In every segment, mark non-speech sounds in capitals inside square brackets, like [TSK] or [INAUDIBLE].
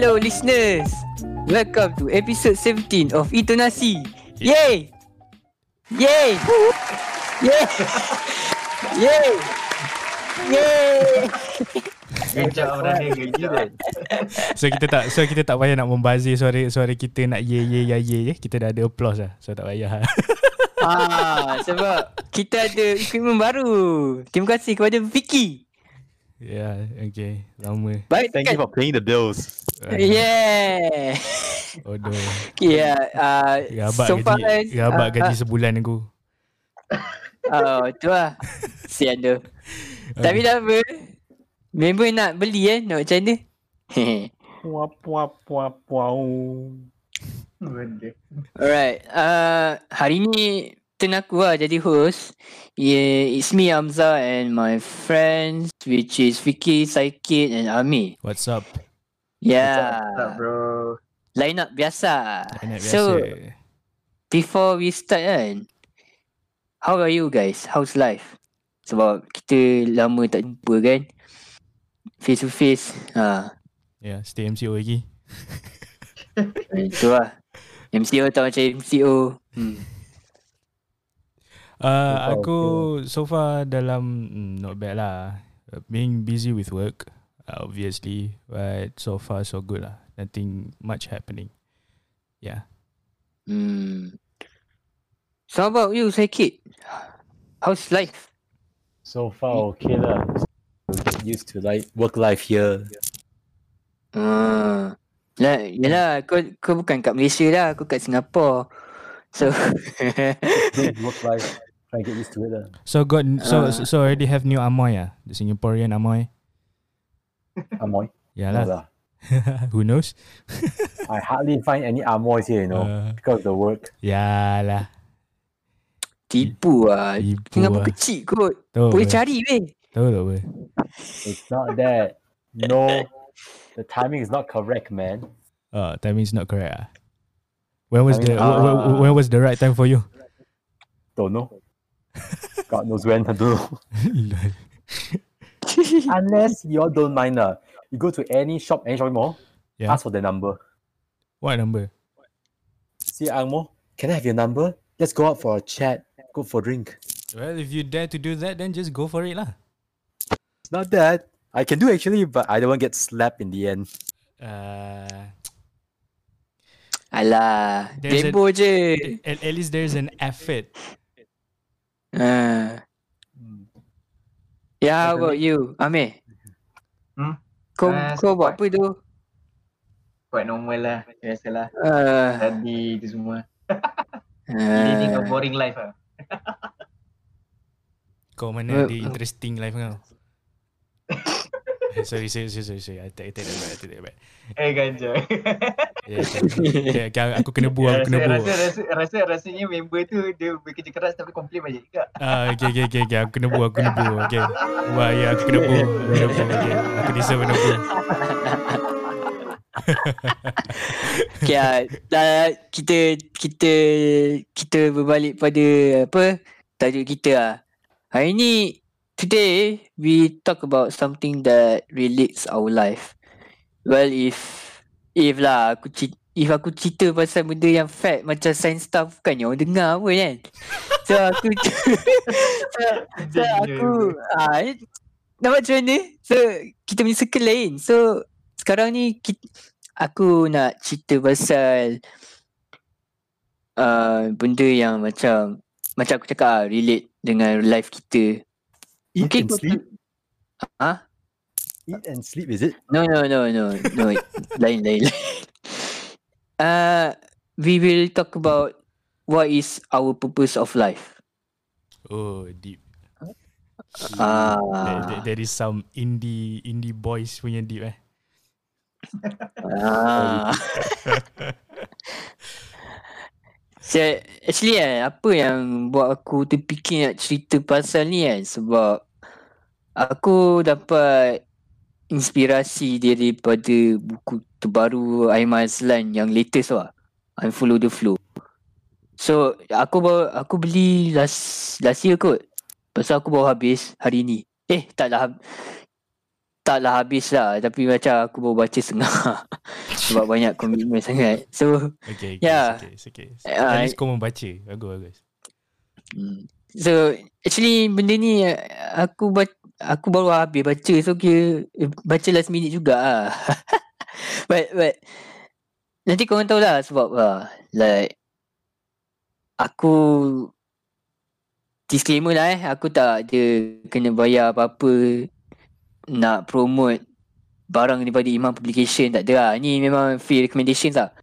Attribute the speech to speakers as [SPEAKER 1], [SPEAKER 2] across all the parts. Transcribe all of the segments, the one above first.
[SPEAKER 1] Hello listeners. Welcome to episode 17 of Intonasi. Yay! Yay! Yay! Yay! Yay!
[SPEAKER 2] Kejap orang ni kejap.
[SPEAKER 3] So kita tak so kita tak payah nak membazir suara suara kita nak ye ye ya ye je. Kita dah ada applause lah. So tak payah.
[SPEAKER 1] Ah, sebab kita ada equipment baru. Terima kasih kepada Vicky.
[SPEAKER 3] Yeah, okay. Lama.
[SPEAKER 1] Baik
[SPEAKER 4] Thank you for paying the bills.
[SPEAKER 1] Yeah.
[SPEAKER 3] Aduh. [LAUGHS]
[SPEAKER 1] Yeah, uh,
[SPEAKER 3] Rabak
[SPEAKER 1] so far
[SPEAKER 3] gaji,
[SPEAKER 1] kan,
[SPEAKER 3] rabak
[SPEAKER 1] ah,
[SPEAKER 3] gaji sebulan aku.
[SPEAKER 1] Oh, tu lah. [LAUGHS] Sian tu. Tapi tak apa. Member nak beli eh, nak macam?
[SPEAKER 4] Puap [LAUGHS] puap puap puau.
[SPEAKER 2] Benda.
[SPEAKER 1] Alright. Uh, hari ni turn aku lah jadi host. Yeah, it's me Hamza and my friends which is Vicky, Saikid and Ami.
[SPEAKER 3] What's up?
[SPEAKER 1] Yeah.
[SPEAKER 2] What's up, bro?
[SPEAKER 1] Line up biasa.
[SPEAKER 3] Anak biasa.
[SPEAKER 1] So, before we start kan, how are you guys? How's life? Sebab kita lama tak jumpa kan? Face to face. Ha,
[SPEAKER 3] yeah, stay MCO lagi.
[SPEAKER 1] itu lah. MCO tak macam MCO. Hmm.
[SPEAKER 3] Uh,
[SPEAKER 4] far
[SPEAKER 3] aku so far dalam mm, not bad lah. Uh, Being busy with work, uh, obviously, but so far so good lah. Nothing much happening. Yeah.
[SPEAKER 1] Hmm. So how about you, Saikid? How's life?
[SPEAKER 4] So far okay lah. Get used to like work life here.
[SPEAKER 1] Ah. Lah, yalah, kau, kau bukan kat Malaysia lah, kau kat Singapore. So, [LAUGHS]
[SPEAKER 4] work life. Try get used to it lah.
[SPEAKER 3] So got so
[SPEAKER 1] Ah.
[SPEAKER 3] so, already have new Amoy ah, the Singaporean Amoy. [LAUGHS]
[SPEAKER 4] Amoy.
[SPEAKER 3] Yeah lah.
[SPEAKER 4] lah. [LAUGHS]
[SPEAKER 3] Who knows? [LAUGHS]
[SPEAKER 4] I hardly find any Amoys here, you know,
[SPEAKER 3] Uh,
[SPEAKER 4] because of the work.
[SPEAKER 3] yeah lah.
[SPEAKER 1] tipu.
[SPEAKER 3] Ibu
[SPEAKER 1] Singapore
[SPEAKER 3] lah.
[SPEAKER 1] kecil kot. Boleh cari weh.
[SPEAKER 3] Tahu tak apa?
[SPEAKER 4] It's not that. No, the timing is not correct, man.
[SPEAKER 3] Oh, timing's not correct ah. When was the
[SPEAKER 4] Timing-
[SPEAKER 3] wh- wh-
[SPEAKER 4] Ah.
[SPEAKER 3] when was the right time for you?
[SPEAKER 4] Don't know. God knows when. I don't know. [LAUGHS] Unless you all don't mind lah. You go to any shop, any shopping mall,
[SPEAKER 3] Yeah.
[SPEAKER 4] ask for the number.
[SPEAKER 3] what number?
[SPEAKER 4] See, Angmo, can I have your number? Let's go out for a chat. Go for a drink.
[SPEAKER 3] Well, if you dare to do that, then just go for it lah.
[SPEAKER 4] It's not that. I can do actually, but I don't want to get slapped in the end.
[SPEAKER 3] Uh,
[SPEAKER 1] Alah,
[SPEAKER 3] There's a-
[SPEAKER 1] je.
[SPEAKER 3] at, at least there's an effort.
[SPEAKER 1] Ah.
[SPEAKER 4] Hmm.
[SPEAKER 1] Yeah, how about you, Amir?
[SPEAKER 2] Hmm?
[SPEAKER 1] Kau,
[SPEAKER 2] Ah,
[SPEAKER 1] kau buat apa tu?
[SPEAKER 2] Quite normal lah. Biasalah.
[SPEAKER 1] Uh,
[SPEAKER 2] Tadi tu semua. Living a
[SPEAKER 1] uh,
[SPEAKER 2] boring life lah.
[SPEAKER 3] Kau mana
[SPEAKER 1] Uh,
[SPEAKER 3] ada
[SPEAKER 1] uh.
[SPEAKER 3] interesting life kau? [LAUGHS] [LAUGHS] sorry, sorry, sorry, sorry, sorry. I take, I take that back, I take that back. [LAUGHS]
[SPEAKER 2] Eh ganja.
[SPEAKER 3] Yeah, okay, okay, aku kena [LAUGHS] buang, aku kena buang.
[SPEAKER 2] rasa, rasa, rasa, rasanya member tu dia bekerja keras tapi komplain banyak juga.
[SPEAKER 3] Ah, okay, okay, okay, okay. Aku kena buang, aku kena buang. Okay. Wah, ya, aku kena buang. Aku kena buang. Okay. Aku deserve kena buang.
[SPEAKER 1] okay, ah, dah, kita kita kita berbalik pada apa tajuk kita ah. Hari ni today we talk about something that relates our life. Well if if lah aku cerita, if aku cerita pasal benda yang fact macam science stuff bukannya orang dengar apa kan. [LAUGHS] So aku [LAUGHS] so, so aku ah eh, nampak macam mana? So kita punya circle lain. So sekarang ni kita, aku nak cerita pasal uh, benda yang macam macam aku cakap ah, relate dengan life kita.
[SPEAKER 4] Eat
[SPEAKER 1] Mungkin
[SPEAKER 4] and sleep.
[SPEAKER 1] Ah?
[SPEAKER 4] Eat and sleep, is it?
[SPEAKER 1] No no no no no lain lain. lain. [LAUGHS] Uh, we will talk about what is our purpose of life.
[SPEAKER 3] Oh, deep.
[SPEAKER 1] Ah.
[SPEAKER 3] There, there, there is some indie indie boys punya deep eh.
[SPEAKER 1] Ah. [LAUGHS] [LAUGHS] so, actually kan, apa yang buat aku terfikir nak cerita pasal ni kan sebab aku dapat inspirasi daripada buku terbaru Aiman Aslan yang latest lah. I'm Follow the Flow. So, aku baru, aku beli last last year kot. Pasal aku baru habis hari ni. Eh, tak lah. hab- start lah habis lah Tapi macam aku baru baca setengah [LAUGHS] [LAUGHS] Sebab banyak komitmen sangat So
[SPEAKER 3] Okay, okay
[SPEAKER 1] Yeah.
[SPEAKER 3] it's okay, it's okay.
[SPEAKER 1] uh,
[SPEAKER 3] At least kau membaca. Bagus, bagus.
[SPEAKER 1] Hmm. So actually benda ni uh, aku baca, aku baru habis baca so kira eh, baca last minute juga ah. [LAUGHS] but but nanti korang tahu lah sebab uh, like aku disclaimer lah eh aku tak ada kena bayar apa-apa nak promote barang daripada Imam Publication tak ada lah. Ni memang free recommendations lah.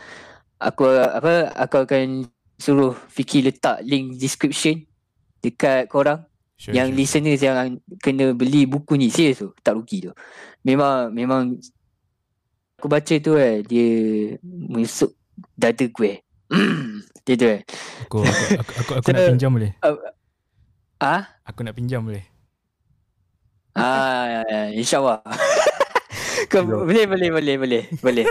[SPEAKER 1] Aku apa aku akan suruh Fikir letak link description dekat korang
[SPEAKER 3] Sure,
[SPEAKER 1] yang
[SPEAKER 3] sure.
[SPEAKER 1] listeners yang kena beli buku ni serius tu tak rugi tu memang memang aku baca tu eh dia menusuk dada gue [CLEARS THROAT] dia tu eh
[SPEAKER 3] Aku, aku, aku, aku, aku nak [LAUGHS]
[SPEAKER 1] So-
[SPEAKER 3] pinjam boleh?
[SPEAKER 1] ah
[SPEAKER 3] Aku nak pinjam boleh?
[SPEAKER 1] ah insyaallah [LAUGHS] [LAUGHS] kau boleh boleh boleh boleh boleh.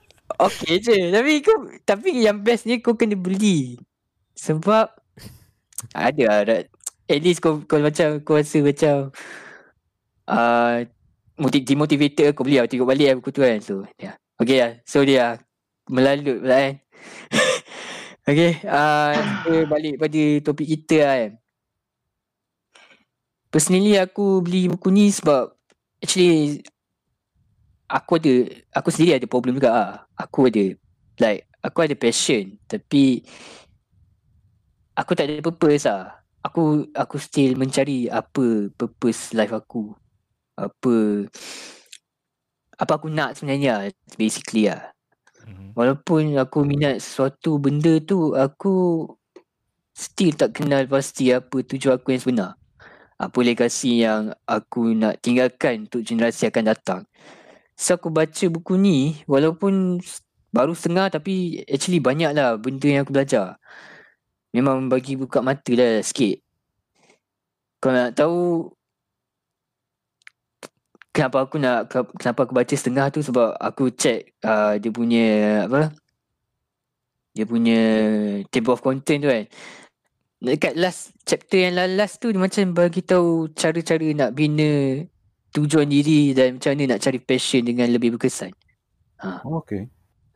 [SPEAKER 1] [LAUGHS] Okey je. Tapi kau tapi yang best ni kau kena beli. Sebab ada lah that- at least kau kau macam kau rasa macam uh, motiv- demotivated kau beli lah. Tengok balik lah buku tu kan. So yeah. okay lah. So dia lah. Melalut pula kan. [LAUGHS] Okay uh, kita balik pada topik kita lah kan. Personally aku beli buku ni sebab actually aku ada aku sendiri ada problem juga ah. Aku ada like aku ada passion tapi aku tak ada purpose ah. Aku aku still mencari apa purpose life aku. Apa apa aku nak sebenarnya basically ah.
[SPEAKER 3] Mhm.
[SPEAKER 1] Walaupun aku minat sesuatu benda tu aku still tak kenal pasti apa tujuan aku yang sebenar. Apa legasi yang aku nak tinggalkan untuk generasi akan datang. So aku baca buku ni walaupun baru setengah tapi actually banyak lah benda yang aku belajar. Memang bagi buka mata lah sikit. Kalau nak tahu kenapa aku nak ke- kenapa aku baca setengah tu sebab aku check uh, dia punya apa dia punya table of content tu kan dekat last chapter yang la- last tu dia macam bagi tahu cara-cara nak bina tujuan diri dan macam mana nak cari passion dengan lebih berkesan.
[SPEAKER 4] Oh, okay.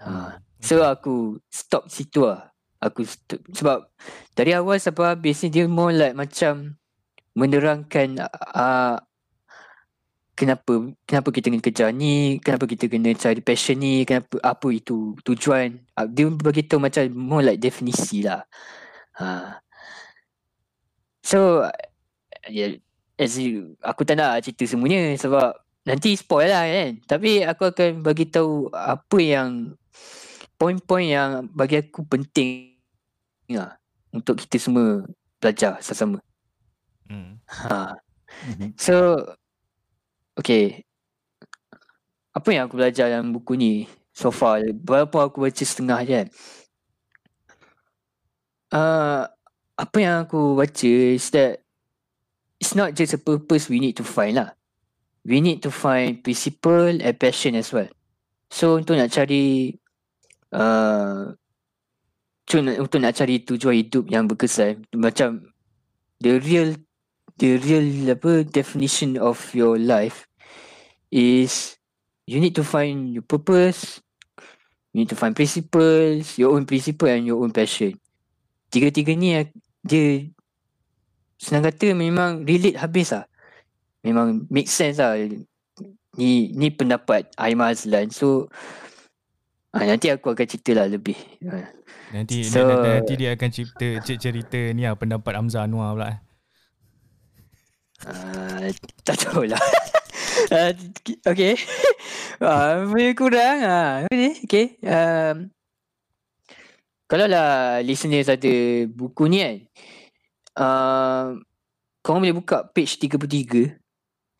[SPEAKER 1] Ha. So aku stop situ lah. Aku stop. sebab dari awal sampai habis ni dia more like macam menerangkan uh, kenapa kenapa kita kena kejar ni, kenapa kita kena cari passion ni, kenapa apa itu tujuan. Uh, dia bagi tahu macam more like definisi lah. Ha. So ya as you, aku tak nak cerita semuanya sebab nanti spoil lah kan. Tapi aku akan bagi tahu apa yang poin-poin yang bagi aku penting lah untuk kita semua belajar sama-sama.
[SPEAKER 3] Hmm.
[SPEAKER 1] Ha.
[SPEAKER 4] Mhm.
[SPEAKER 1] So okay. Apa yang aku belajar dalam buku ni so far walaupun aku baca setengah je kan. Uh, apa yang aku baca is that it's not just a purpose we need to find lah. We need to find principle and passion as well. So untuk nak cari uh, untuk nak, cari tujuan hidup yang berkesan macam the real the real apa definition of your life is you need to find your purpose you need to find principles your own principle and your own passion tiga-tiga ni dia senang kata memang relate habis lah memang make sense lah ni ni pendapat Aimah Azlan so ah, nanti aku akan cerita lah lebih Ah.
[SPEAKER 3] Nanti,
[SPEAKER 1] So-
[SPEAKER 3] nanti, nanti dia akan cerita cer- cerita ni lah pendapat Hamzah Anwar pula.
[SPEAKER 1] Uh, tak tahulah. uh, [LAUGHS] okay. [LAUGHS] Uh, lebih kurang. Uh, okay. Um, kalau lah listeners ada buku ni kan. Uh, korang boleh buka page 33.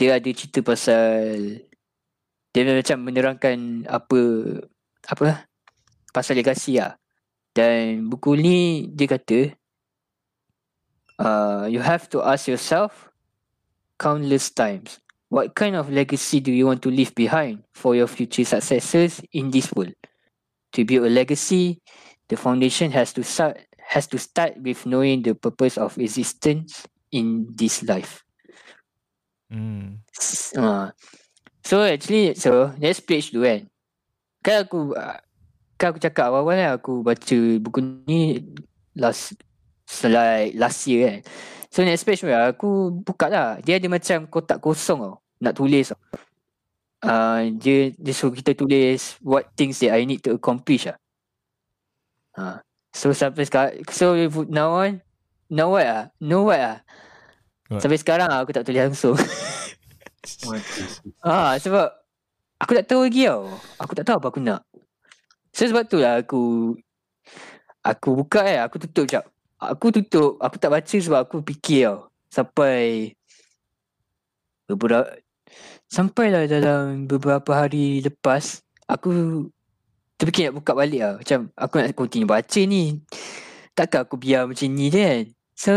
[SPEAKER 1] Dia ada cerita pasal dia macam menerangkan apa apa pasal legasi lah. Dan buku ni dia kata uh, you have to ask yourself countless times. What kind of legacy do you want to leave behind for your future successors in this world? To build a legacy, the foundation has to start has to start with knowing the purpose of existence in this life. S- Uh, So actually so let's page dulu kan. Kan aku ah, kan aku cakap awal-awal kan aku baca buku ni last like last year kan. So next page tu lah, aku buka lah. Dia ada macam kotak kosong tau. Nak tulis tau. Uh, dia, dia suruh kita tulis what things that I need to accomplish lah. Uh, so sampai sekarang, so if now on, now what ah? Know what ah?
[SPEAKER 3] What?
[SPEAKER 1] Sampai sekarang ah, aku tak tulis langsung. [LAUGHS] Ah, sebab aku tak tahu lagi tau. Aku tak tahu apa aku nak. So sebab tu lah aku aku buka eh, aku tutup jap. Aku tutup, aku tak baca sebab aku fikir tau. Sampai beberapa sampailah dalam beberapa hari lepas aku terfikir nak buka balik lah. Macam aku nak continue baca ni. Takkan aku biar macam ni je kan. So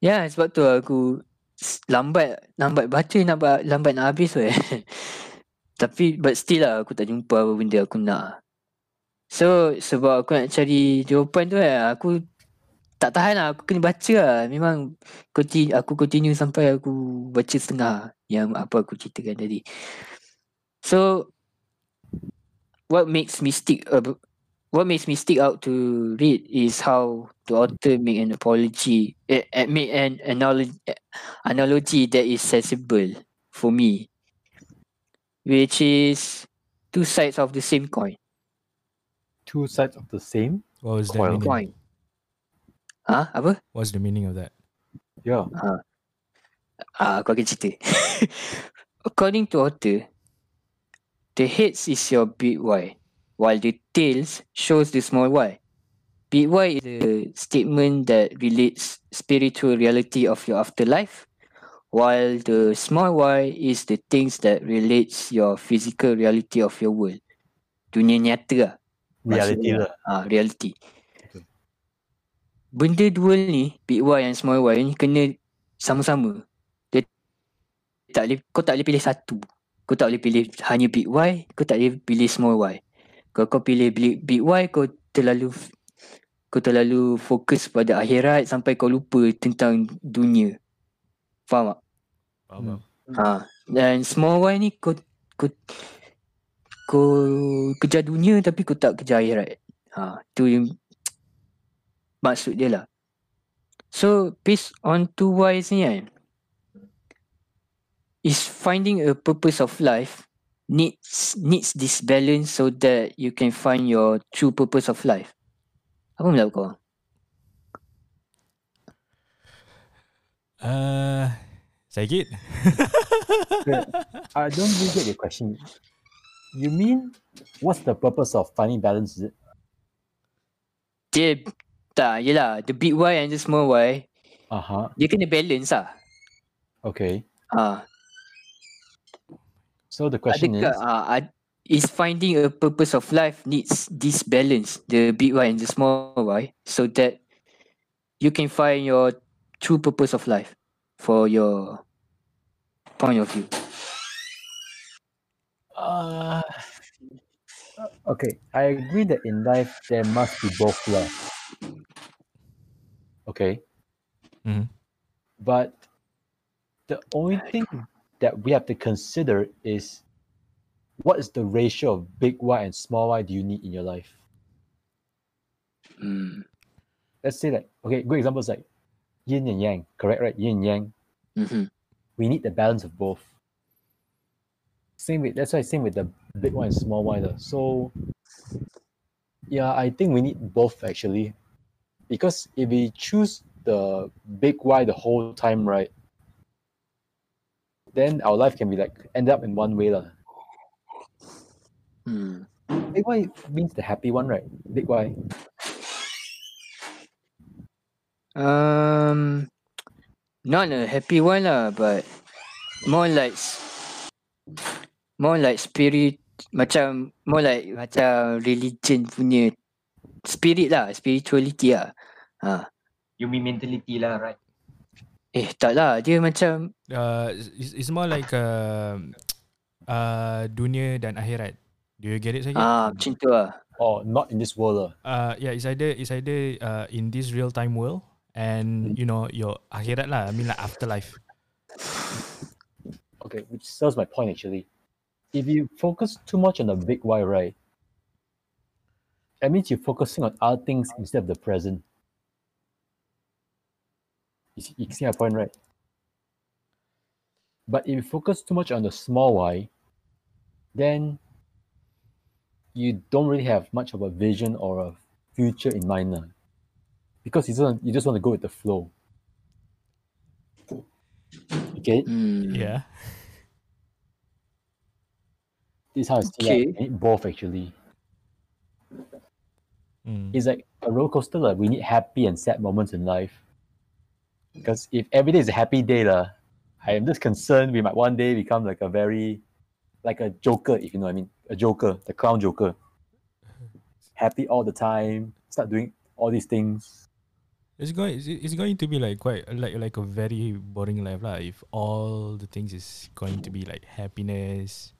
[SPEAKER 1] Ya sebab tu aku s- lambat lambat baca lambat lambat nak habis tu eh. [LAUGHS] Tapi but still lah aku tak jumpa apa benda aku nak. So sebab aku nak cari jawapan tu eh aku tak tahan lah aku kena baca lah. Memang continue, aku continue sampai aku baca setengah yang apa aku ceritakan tadi. So what makes me stick uh, what makes me stick out to read is how the author make an apology eh, make an analogy analogy that is sensible for me which is two sides of the same coin
[SPEAKER 4] Two sides of the same.
[SPEAKER 3] What was the
[SPEAKER 4] Coil.
[SPEAKER 3] meaning?
[SPEAKER 1] coin ah apa
[SPEAKER 3] What's the meaning of that?
[SPEAKER 4] Yeah.
[SPEAKER 1] ah aku akan cerita [LAUGHS] according to author the heads is your big why while the tails shows the small why big why is a statement that relates spiritual reality of your afterlife while the small y is the things that relates your physical reality of your world. Dunia nyata lah.
[SPEAKER 4] Reality lah.
[SPEAKER 1] ah reality.
[SPEAKER 4] Okay.
[SPEAKER 1] benda dua ni big y dan small y ni kena sama-sama. Dia tak boleh kau tak boleh pilih satu kau tak boleh pilih hanya big y kau tak boleh pilih small y kalau kau pilih big, y kau terlalu kau terlalu fokus pada akhirat sampai kau lupa tentang dunia faham tak
[SPEAKER 3] Faham,
[SPEAKER 4] Hmm.
[SPEAKER 1] Ha, dan small Y ni kau kau kau kejar dunia tapi kau tak kejar akhirat. Ha, tu yang maksud dia lah. So based on two Ys ni kan is finding a purpose of life needs needs this balance so that you can find your true purpose of life. Apa menurut kau?
[SPEAKER 3] Uh, sakit?
[SPEAKER 4] I don't really get your question. You mean what's the purpose of finding balance? Is it?
[SPEAKER 1] Dia tak, yelah, the big Y and the small Y,
[SPEAKER 4] Uh huh.
[SPEAKER 1] dia kena balance lah.
[SPEAKER 4] Okay.
[SPEAKER 1] Ha,
[SPEAKER 4] So the question is,
[SPEAKER 1] Adakah uh, ad, is finding a purpose of life needs this balance, the big Y and the small Y, so that you can find your true purpose of life for your point of view.
[SPEAKER 4] uh, okay, I agree that in life there must be both lah. Okay.
[SPEAKER 3] Mhm.
[SPEAKER 4] But the only thing that we have to consider is what is the ratio of big Y and small Y do you need in your life?
[SPEAKER 1] Hmm.
[SPEAKER 4] Let's say that okay, good example is like yin and yang, correct, right? Yin and yang.
[SPEAKER 1] Mm-hmm.
[SPEAKER 4] We need the balance of both. Same with that's why same with the big Y and small Y. though. So yeah, I think we need both actually. Because if we choose the big Y the whole time, right? Then our life can be like end up in one way. lah.
[SPEAKER 1] Hmm.
[SPEAKER 4] Big Y means the happy one, right? Big Y.
[SPEAKER 1] Um, not a happy one lah, but more like more like spirit, macam more like macam religion punya spirit lah, spirituality lah. Ha.
[SPEAKER 2] You mean mentality lah, right?
[SPEAKER 1] Eh tak lah, dia macam
[SPEAKER 3] Uh, it's, it's more like uh, uh, dunia dan akhirat. Do you get it, Sakit?
[SPEAKER 1] ah macam tu lah.
[SPEAKER 4] Or not in this world. lah.
[SPEAKER 3] uh, yeah, it's either it's either uh, in this real time world and you know your akhirat lah. I mean like afterlife.
[SPEAKER 4] okay, which serves my point actually. If you focus too much on the big why, right? That means you're focusing on other things instead of the present. You see, you see my point, right? But if you focus too much on the small why, then you don't really have much of a vision or a future in mind now. Because you just, want, you just want to go with the flow. Okay,
[SPEAKER 1] Hmm.
[SPEAKER 3] Yeah. [LAUGHS]
[SPEAKER 4] this is how I see
[SPEAKER 1] Okay.
[SPEAKER 4] it. We need both actually.
[SPEAKER 3] Mm.
[SPEAKER 4] It's like a roller coaster. Like we need happy and sad moments in life. Because if every day is a happy day, lah, I am just concerned we might one day become like a very, like a joker, if you know what I mean. A joker, the clown joker. Happy all the time, start doing all these things.
[SPEAKER 3] It's going. It's, going to be like quite like like a very boring life lah. If all the things is going to be like happiness.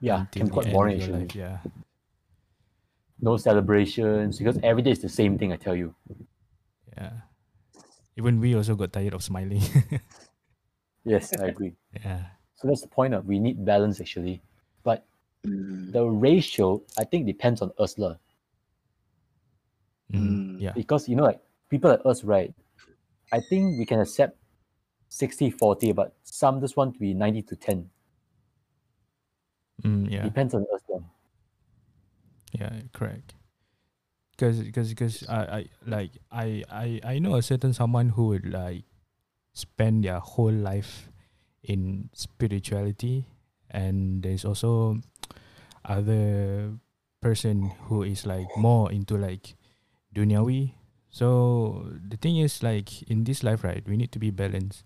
[SPEAKER 4] Yeah, can be quite boring
[SPEAKER 3] of your
[SPEAKER 4] actually.
[SPEAKER 3] life, Yeah.
[SPEAKER 4] No celebrations because every day is the same thing. I tell you.
[SPEAKER 3] Yeah. Even we also got tired of smiling. [LAUGHS]
[SPEAKER 4] Yes, I agree.
[SPEAKER 3] yeah.
[SPEAKER 4] So that's the point of we need balance actually. But
[SPEAKER 1] Hmm.
[SPEAKER 4] the ratio, I think, depends on us lah.
[SPEAKER 3] Mm.
[SPEAKER 1] Mm.
[SPEAKER 3] Yeah.
[SPEAKER 4] because you know like people like us right i think we can accept 60 40 but some just want to be 90 to 10
[SPEAKER 3] Mm, yeah.
[SPEAKER 4] depends on us then
[SPEAKER 3] Yeah, correct. Because because because I, I like I, I I know a certain someone who would like spend their whole life in spirituality, and there's also other person who is like more into like dunyawi. So the thing is like in this life, right? We need to be balanced.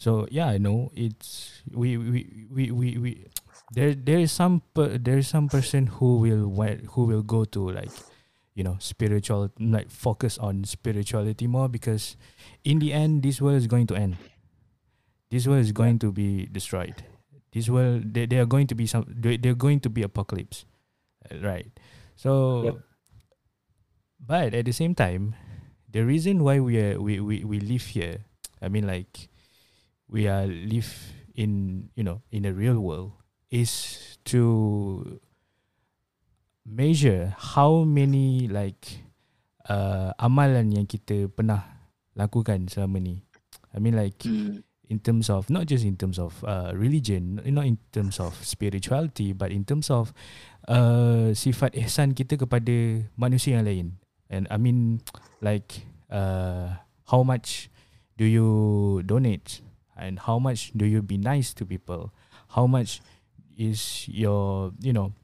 [SPEAKER 3] So yeah, I know it's we we we we, we there there is some per, there is some person who will who will go to like you know spiritual like focus on spirituality more because in the end this world is going to end. This world is going to be destroyed. This world they, they are going to be some they, they're going to be apocalypse uh, right? So
[SPEAKER 4] Yep.
[SPEAKER 3] but at the same time the reason why we are we, we, we live here i mean like we are live in you know in a real world is to measure how many like uh, amalan yang kita pernah lakukan selama ni. I mean like
[SPEAKER 1] Hmm.
[SPEAKER 3] in terms of not just in terms of uh, religion, not in terms of spirituality, but in terms of uh, sifat ihsan kita kepada manusia yang lain. And I mean like uh, how much do you donate and how much do you be nice to people? How much is your you know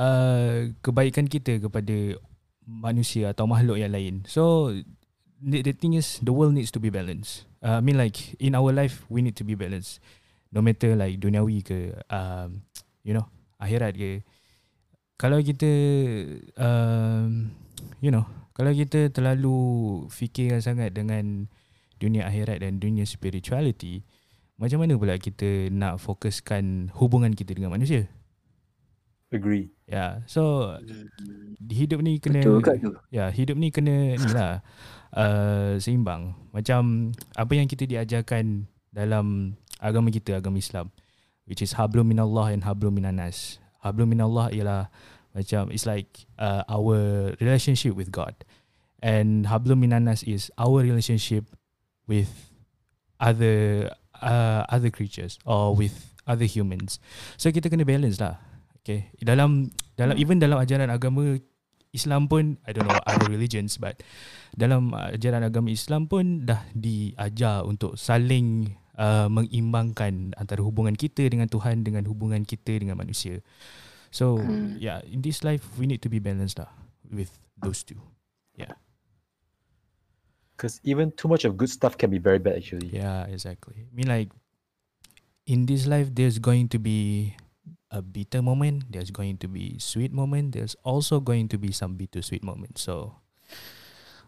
[SPEAKER 3] uh, kebaikan kita kepada manusia atau makhluk yang lain. So the, thing is the world needs to be balanced. Uh, I mean like in our life we need to be balanced. No matter like duniawi ke um, you know akhirat ke. Kalau kita um, you know kalau kita terlalu fikirkan sangat dengan dunia akhirat dan dunia spirituality, macam mana pula kita nak fokuskan hubungan kita dengan manusia?
[SPEAKER 4] Agree
[SPEAKER 3] Ya, yeah. so hidup ni kena
[SPEAKER 1] Betul kat tu.
[SPEAKER 3] Ya, hidup ni kena ni lah [LAUGHS] uh, seimbang. Macam apa yang kita diajarkan dalam agama kita, agama Islam, which is hablum minallah and hablum minanas. Hablum minallah ialah macam it's like uh, our relationship with God. And hablum minanas is our relationship with other uh, other creatures or with other humans. So kita kena balance lah. Okay. Dalam dalam even dalam ajaran agama Islam pun I don't know other religions but dalam ajaran agama Islam pun dah diajar untuk saling uh, mengimbangkan antara hubungan kita dengan Tuhan dengan hubungan kita dengan manusia. So
[SPEAKER 1] Hmm.
[SPEAKER 3] yeah, in this life we need to be balanced lah with those two.
[SPEAKER 4] because even too much of good stuff can be very bad actually
[SPEAKER 3] Yeah, exactly. I mean like in this life there's going to be a bitter moment, there's going to be sweet moment, there's also going to be some bitter sweet moments. So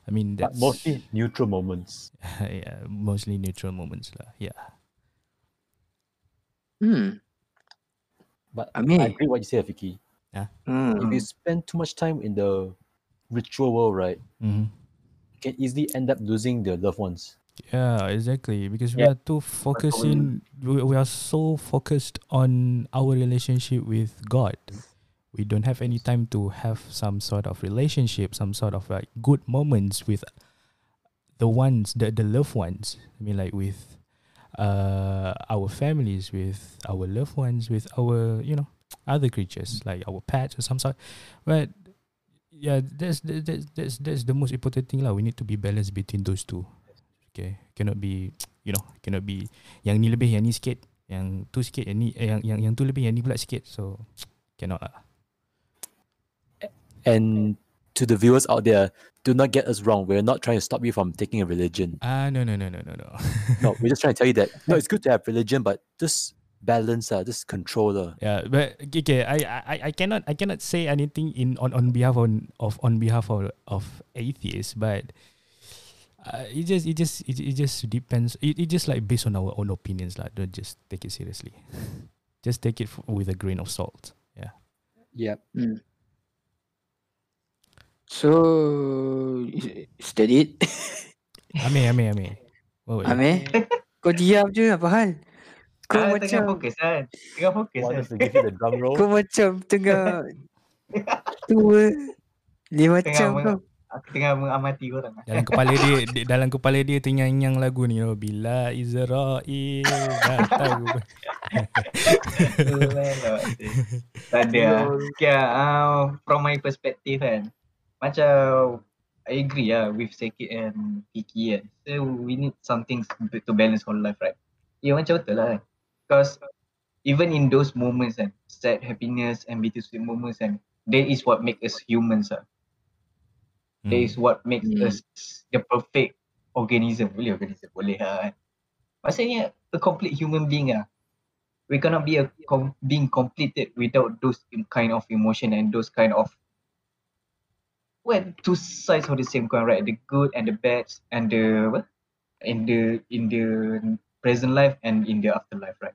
[SPEAKER 3] I mean
[SPEAKER 4] but mostly neutral moments [LAUGHS]
[SPEAKER 3] yeah, mostly neutral moments lah. Yeah.
[SPEAKER 1] Hmm.
[SPEAKER 4] but
[SPEAKER 1] I mean I,
[SPEAKER 4] agree what you say Afiki.
[SPEAKER 1] Hmm.
[SPEAKER 4] if you spend too much time in the ritual world right
[SPEAKER 3] Mm-hmm.
[SPEAKER 4] you can easily end up losing the loved ones
[SPEAKER 3] Yeah, exactly. Because we
[SPEAKER 2] Yeah.
[SPEAKER 3] are too focusing. We, we are so focused on our relationship with God. We don't have any time to have some sort of relationship, some sort of like good moments with the ones, the the loved ones. I mean, like with uh our families, with our loved ones, with our you know other creatures like our pets or some sort. But yeah, that's that's that's that's, that's the most important thing lah. We need to be balanced between those two. Okay, cannot be you know cannot be yang ni lebih yang ni sikit, yang tu sikit yang ni eh, yang yang yang tu lebih yang ni pula sikit. So [TSK] cannot lah.
[SPEAKER 4] And to the viewers out there, do not get us wrong. We're not trying to stop you from taking a religion.
[SPEAKER 3] Ah no no no no no no. [LAUGHS]
[SPEAKER 4] No, we're just trying to tell you that no, it's good to have religion, but just balance, uh, just control. Uh.
[SPEAKER 3] Yeah, but okay, okay, I, I I cannot I cannot say anything in on, on behalf on of on behalf of of atheists, but uh, it just it just it, it just depends. It, it just like based on our own opinions lah. Don't just take it seriously. [LAUGHS] just take it f- with a grain of salt. Yeah.
[SPEAKER 4] Yep.
[SPEAKER 1] So is, is that it?
[SPEAKER 3] Ame ame ame. What about you?
[SPEAKER 1] Amir? Kau diam je apa hal? Kau
[SPEAKER 2] Ah, tengah
[SPEAKER 1] macam
[SPEAKER 2] fokus kan. Tengah fokus
[SPEAKER 4] Want
[SPEAKER 2] kan.
[SPEAKER 4] us to give you the drum [LAUGHS] roll?
[SPEAKER 1] kau macam tengah [LAUGHS] tua. Dia macam
[SPEAKER 2] Tengah
[SPEAKER 1] kau.
[SPEAKER 2] Aku tengah mengamati korang.
[SPEAKER 3] Dalam kepala dia di- dalam kepala dia ternyanyi lagu ni oh, bila Israel datang. [LAUGHS]
[SPEAKER 2] tak ada. Okay, uh, from my perspective kan. Macam I agree lah with Sekit and Kiki kan. So we need something to balance our life right. Ya macam betul lah kan. Because even in those moments kan, sad happiness and bittersweet moments kan, that is what make us humans lah. That is what makes
[SPEAKER 1] Hmm.
[SPEAKER 2] us the perfect organism. Boleh organism? Boleh lah kan. Maksudnya a complete human being lah. We cannot be a com- being completed without those kind of emotion and those kind of well two sides of the same coin right the good and the bad and the what in the in the present life and in the afterlife right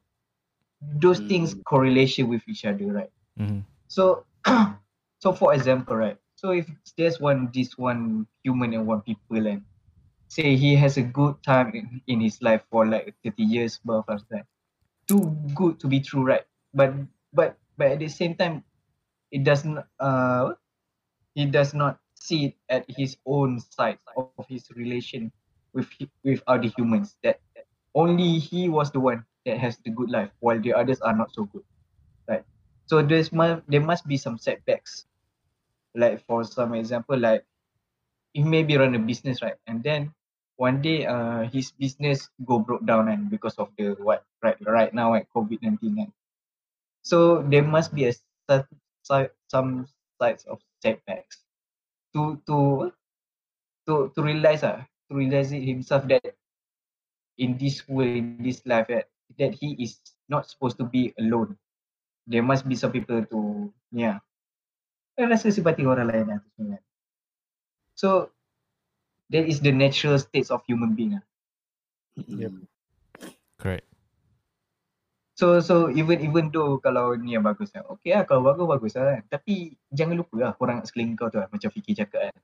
[SPEAKER 2] those things
[SPEAKER 1] Hmm.
[SPEAKER 2] correlation with each other right
[SPEAKER 3] Mhm.
[SPEAKER 2] so [COUGHS] so for example right so if there's one this one human and one people and say he has a good time in, in his life for like 30 years above that too good to be true right? But but but at the same time it doesn't uh he does not see it at his own side of his relation with with other humans. That only he was the one that has the good life while the others are not so good right? So there's there must be some setbacks like for some example like he maybe run a business right? And then one day uh his business go broke down and because of the what right right now at covid-19 and so there must be a some sides of setbacks to to to to realize ah to realize it himself that in this world in this life that, that he is not supposed to be alone. There must be some people to yeah rasa simpati orang lain lah sebenarnya so that is the natural states of human being ah.
[SPEAKER 4] Yep.
[SPEAKER 3] Correct.
[SPEAKER 2] So so even even though kalau ni yang bagus kan. Okay lah kalau bagus bagus lah kan. Tapi jangan lupa lah orang sekeliling kau tu lah. Macam Fikir cakap kan.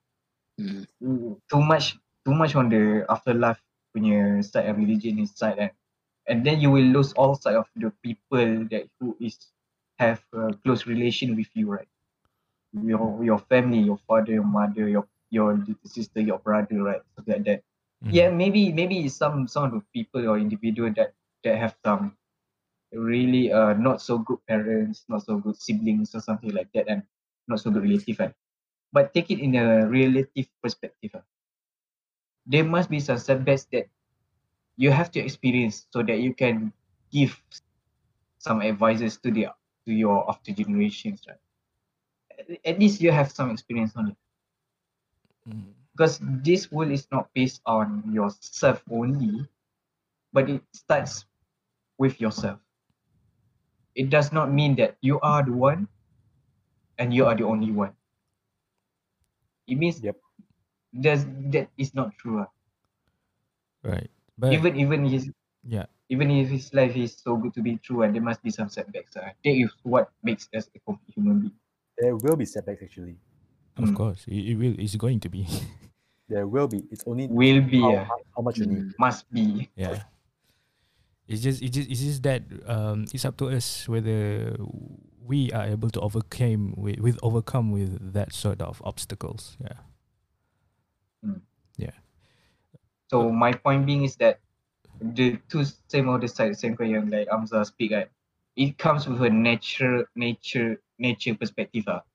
[SPEAKER 1] Hmm.
[SPEAKER 2] Too much too much on the afterlife punya side and religion is side kan. And then you will lose all sight of the people that who is have a close relation with you right. Your your family, your father, your mother, your your little sister, your brother, right? Something like that.
[SPEAKER 3] Mhm.
[SPEAKER 2] yeah maybe maybe some some of the people or individual that that have some really uh not so good parents not so good siblings or something like that and not so good relative kan. but take it in a relative perspective ah. there must be some setbacks that you have to experience so that you can give some advices to the to your after generations right at, least you have some experience on it
[SPEAKER 3] Mhm.
[SPEAKER 2] because this world is not based on yourself only, but it starts with yourself. It does not mean that you are the one and you are the only one. It means
[SPEAKER 4] Yep.
[SPEAKER 2] there's, that is not true. ah.
[SPEAKER 3] Right. But
[SPEAKER 2] Even even his
[SPEAKER 3] yeah.
[SPEAKER 2] even if his life is so good to be true and there must be some setbacks. ah. That is what makes us a complete human being.
[SPEAKER 4] There will be setbacks actually.
[SPEAKER 3] Of
[SPEAKER 2] Mm.
[SPEAKER 3] course, it, it will. It's going to be. [LAUGHS]
[SPEAKER 4] There will be. It's only
[SPEAKER 2] Will be,
[SPEAKER 4] how,
[SPEAKER 2] yeah.
[SPEAKER 4] how- how much you need.
[SPEAKER 1] Mm.
[SPEAKER 2] Must be.
[SPEAKER 3] Yeah. It's just it's just it's just that um it's up to us whether we are able to overcome with, with overcome with that sort of obstacles. Yeah. Yeah.
[SPEAKER 2] So my point being is that the two same other side, same coin like Amza speak right. It comes with a nature nature nature perspective ah.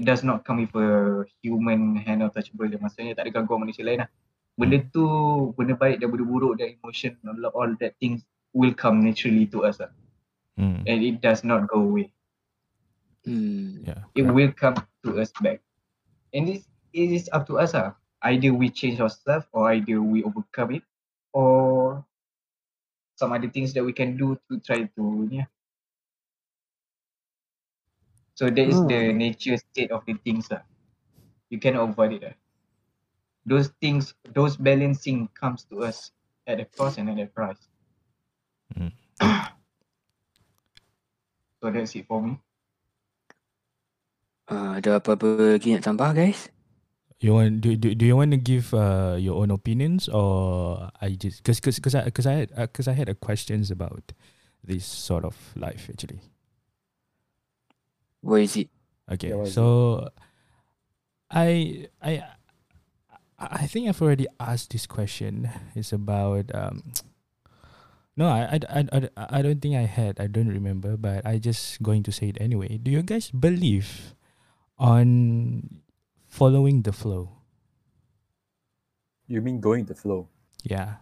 [SPEAKER 2] It does not come with a human hand or touchable. Maksudnya tak ada gangguan manusia lain lah. Benda tu, benda baik dan benda buruk dan emotion, all, all that things will come naturally to us ah.
[SPEAKER 3] Mm.
[SPEAKER 2] And it does not go away.
[SPEAKER 1] Hmm.
[SPEAKER 3] Yeah.
[SPEAKER 2] It
[SPEAKER 3] correct.
[SPEAKER 2] will come to us back. And it, it is up to us ah. Either we change ourselves or either we overcome it or some other things that we can do to try to yeah. So that is the nature state of the things ah. You cannot avoid it ah. Those things, those balancing comes to us at a cost and at a price.
[SPEAKER 3] Mm. [COUGHS]
[SPEAKER 2] so that's it for me.
[SPEAKER 1] Uh, ada apa-apa lagi nak tambah guys?
[SPEAKER 3] You want do do, do you want to give uh, your own opinions or I just because because because I because I had because I had a questions about this sort of life actually.
[SPEAKER 1] What is it?
[SPEAKER 3] Okay,
[SPEAKER 4] Yeah, what is it?
[SPEAKER 3] so I I I think I've already asked this question. It's about um. No, I, I, I, I- I don't think I had. I don't remember, but I just going to say it anyway. Do you guys believe on following the flow?
[SPEAKER 4] You mean going the flow?
[SPEAKER 3] Yeah.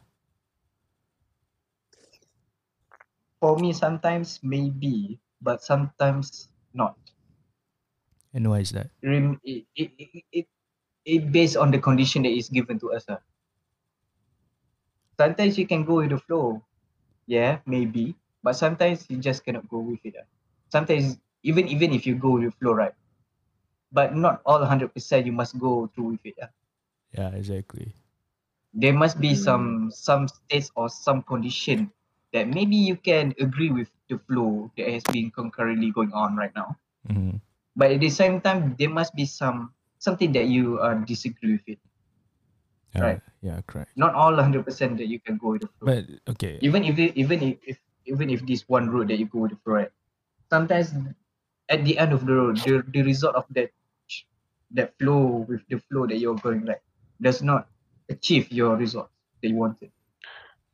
[SPEAKER 2] For me, sometimes maybe, but sometimes not.
[SPEAKER 3] And why is that?
[SPEAKER 2] rem- it, it, it, it, it based on the condition that is given to us. ah. Sometimes you can go with the flow. Yeah, maybe. But sometimes you just cannot go with it. ah. Sometimes even even if you go with the flow, right? But not all hundred percent you must go through with it. ah.
[SPEAKER 3] Yeah, exactly.
[SPEAKER 2] There must be
[SPEAKER 1] Mm.
[SPEAKER 2] some some states or some condition that maybe you can agree with the flow that has been concurrently going on right now.
[SPEAKER 3] hmm
[SPEAKER 2] But at the same time, there must be some something that you uh, disagree with it.
[SPEAKER 3] Yeah,
[SPEAKER 2] Right.
[SPEAKER 3] Yeah, correct.
[SPEAKER 2] not all 100% that you can go with the flow.
[SPEAKER 3] But okay.
[SPEAKER 2] even if it, even if, if even if this one road that you go with the flow, right? Sometimes at the end of the road, the, the result of that that flow with the flow that you're going right does not achieve your result that you wanted.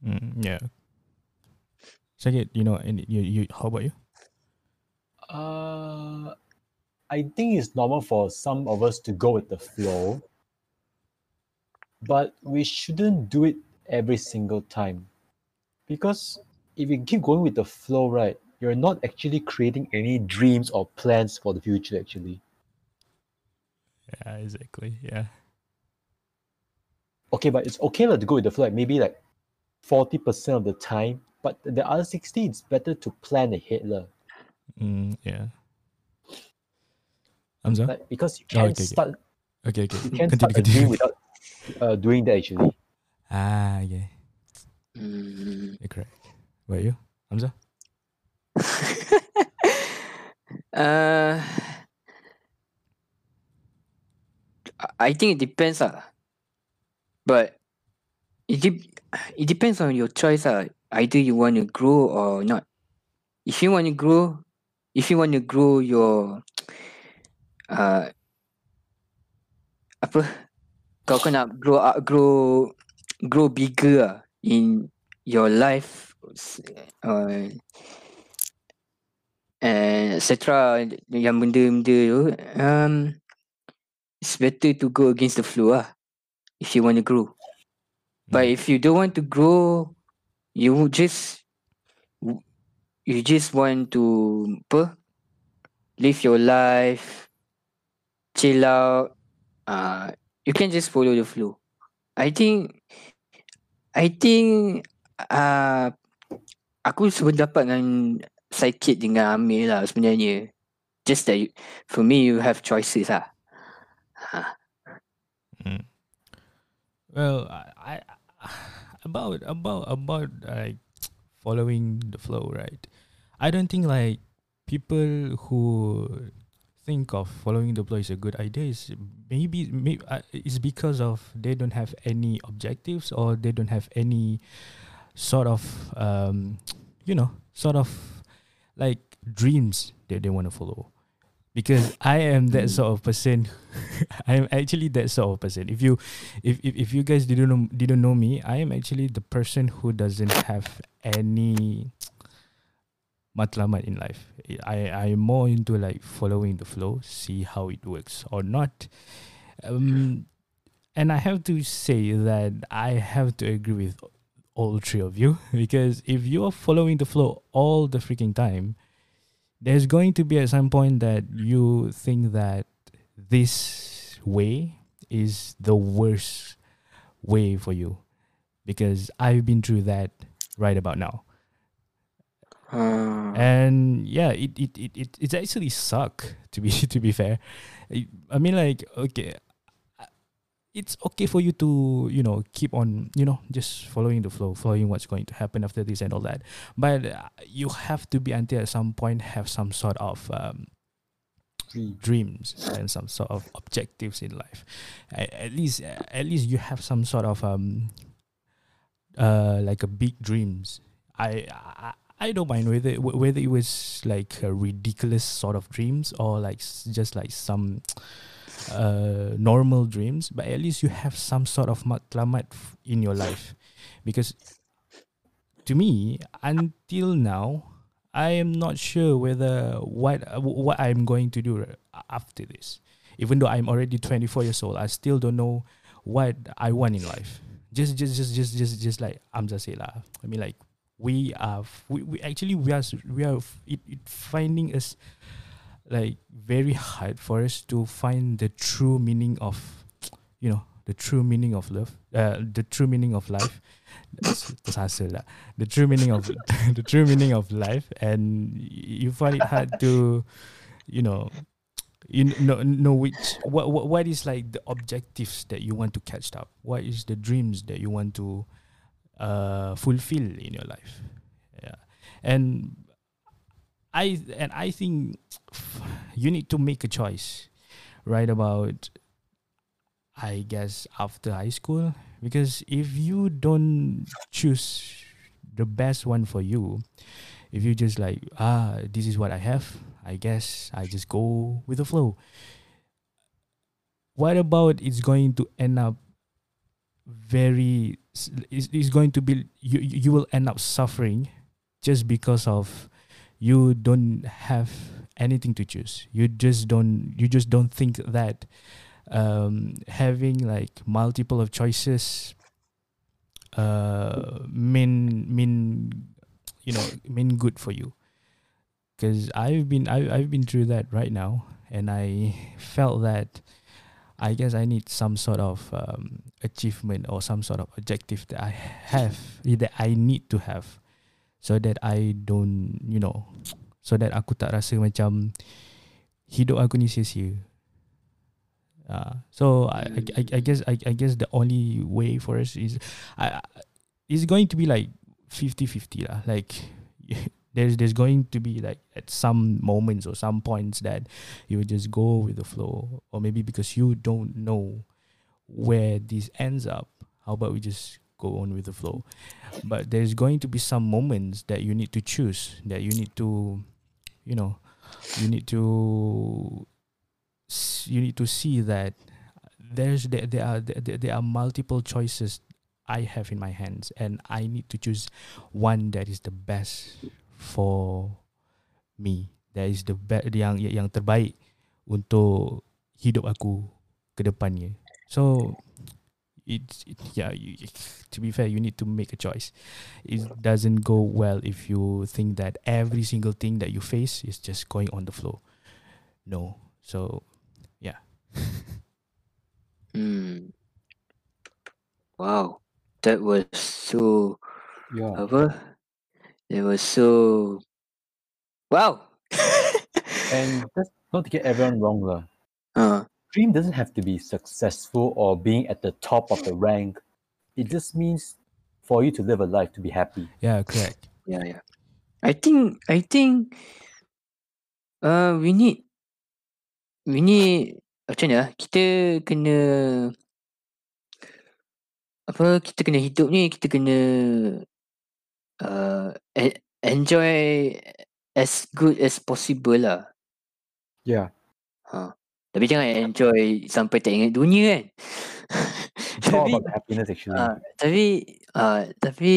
[SPEAKER 3] Mm, yeah. Second, you know, and you you how about you?
[SPEAKER 4] Uh, I think it's normal for some of us to go with the flow, but we shouldn't do it every single time. Because if you keep going with the flow, right, you're not actually creating any dreams or plans for the future, actually.
[SPEAKER 3] Yeah, exactly. Yeah.
[SPEAKER 4] Okay, but it's okay lah to go with the flow, like maybe like 40% of the time, but the other 60, it's better to plan ahead. lah.
[SPEAKER 3] Mm, yeah. Hamza?
[SPEAKER 4] Like, because you
[SPEAKER 3] Oh,
[SPEAKER 4] can't
[SPEAKER 3] okay, okay.
[SPEAKER 4] start,
[SPEAKER 3] Okay, okay.
[SPEAKER 4] you can't
[SPEAKER 3] Continue,
[SPEAKER 4] start a
[SPEAKER 3] continue.
[SPEAKER 4] without uh, doing that, actually.
[SPEAKER 3] Ah, yeah.
[SPEAKER 1] Hmm.
[SPEAKER 3] You're correct. What about you? Hamza? [LAUGHS]
[SPEAKER 1] uh, I- I think it depends ah. But it de- it depends on your choice ah. Either you want to grow or not. If you want to grow, if you want to grow your uh, apa? Kau kau nak grow up, grow grow bigger ah in your life uh, and etc yang benda-benda tu um it's better to go against the flow lah if you want to grow but
[SPEAKER 3] Mm.
[SPEAKER 1] if you don't want to grow you just you just want to apa live your life chill out uh you can just follow the flow i think i think uh aku sependapat dengan Psychic dengan Amir lah sebenarnya. Just that you, for me you have choices lah. Ha.
[SPEAKER 3] Mm. Well, I, I about about about like following the flow, right? I don't think like people who think of following the flow is a good idea is maybe maybe uh, it's because of they don't have any objectives or they don't have any sort of um, you know sort of like dreams that they want to follow because I am that sort of person. [LAUGHS] I am actually that sort of person. If you, if, if if you guys didn't know didn't know me, I am actually the person who doesn't have any [TSK] matlamat in life. I I am more into like following the flow, see how it works or not. Um, and I have to say that I have to agree with all three of you [LAUGHS] because if you are following the flow all the freaking time, there's going to be at some point that you think that this way is the worst way for you because I've been through that right about now.
[SPEAKER 1] Uh,
[SPEAKER 3] And yeah, it it, it, it it's actually suck to be [LAUGHS] to be fair. I mean like okay it's okay for you to, you know, keep on, you know, just following the flow, following what's going to happen after this and all that. But uh, you have to be until at some point have some sort of um,
[SPEAKER 4] Dream.
[SPEAKER 3] dreams and some sort of objectives in life. At, at least, at least you have some sort of um, uh, like a big dreams. I, I I don't mind whether whether it was like a ridiculous sort of dreams or like just like some uh normal dreams, but at least you have some sort of matlamat in your life, because to me until now I am not sure whether what what I'm going to do after this. Even though I'm already 24 years old, I still don't know what I want in life. Just just just just just just like Amza said lah. I mean like we are we, we actually we are we are it, it finding us like very hard for us to find the true meaning of you know the true meaning of love uh, the true meaning of life. The true meaning of [LAUGHS] the true meaning of life. And you find it hard to you know you know, know which what, what what is like the objectives that you want to catch up? What is the dreams that you want to uh fulfill in your life? Yeah. And i and i think you need to make a choice right about i guess after high school. Because if you don't choose the best one for you if you just like ah this is what i have i guess i just go with the flow. What about it's going to end up very s- is is going to be you you will end up suffering just because of you don't have anything to choose. You just don't you just don't think that um having like multiple of choices uh mean mean you know mean good for you. Because i've been I, i've been through that right now and i felt that i guess i need some sort of um, achievement or some sort of objective that i have that i need to have so that i don't you know [TSK] so that aku tak rasa macam hidup aku ni sia-sia uh, so I, I, I guess I, I guess the only way for us is I- it's going to be like 50-50 lah. Like [LAUGHS] there's there's going to be like at some moments or some points that you will just go with the flow, or maybe because you don't know where this ends up. How about we just go on with the flow? But there's going to be some moments that you need to choose, that you need to, you know, you need to you need to see that there's there, there are there, there are multiple choices I have in my hands and I need to choose one that is the best for me that is the be- yang yang terbaik untuk hidup aku ke depannya so it's it, yeah you, to be fair you need to make a choice it doesn't go well if you think that every single thing that you face is just going on the flow no so yeah.
[SPEAKER 1] hmm. Wow, that was so
[SPEAKER 4] Yeah.
[SPEAKER 1] apa? It was so wow.
[SPEAKER 4] And just not to get everyone wrong, lah.
[SPEAKER 1] uh,
[SPEAKER 4] Dream doesn't have to be successful or being at the top of the rank. It just means for you to live a life to be happy.
[SPEAKER 3] yeah correct
[SPEAKER 1] yeah, yeah. I think I think uh we need ini macam mana? Kita kena apa? Kita kena hidup ni kita kena uh, enjoy as good as possible lah.
[SPEAKER 4] Yeah.
[SPEAKER 1] Ha. Tapi jangan enjoy sampai tak ingat dunia kan.
[SPEAKER 4] It's all
[SPEAKER 1] tapi
[SPEAKER 4] about happiness actually.
[SPEAKER 1] ah, tapi ah, tapi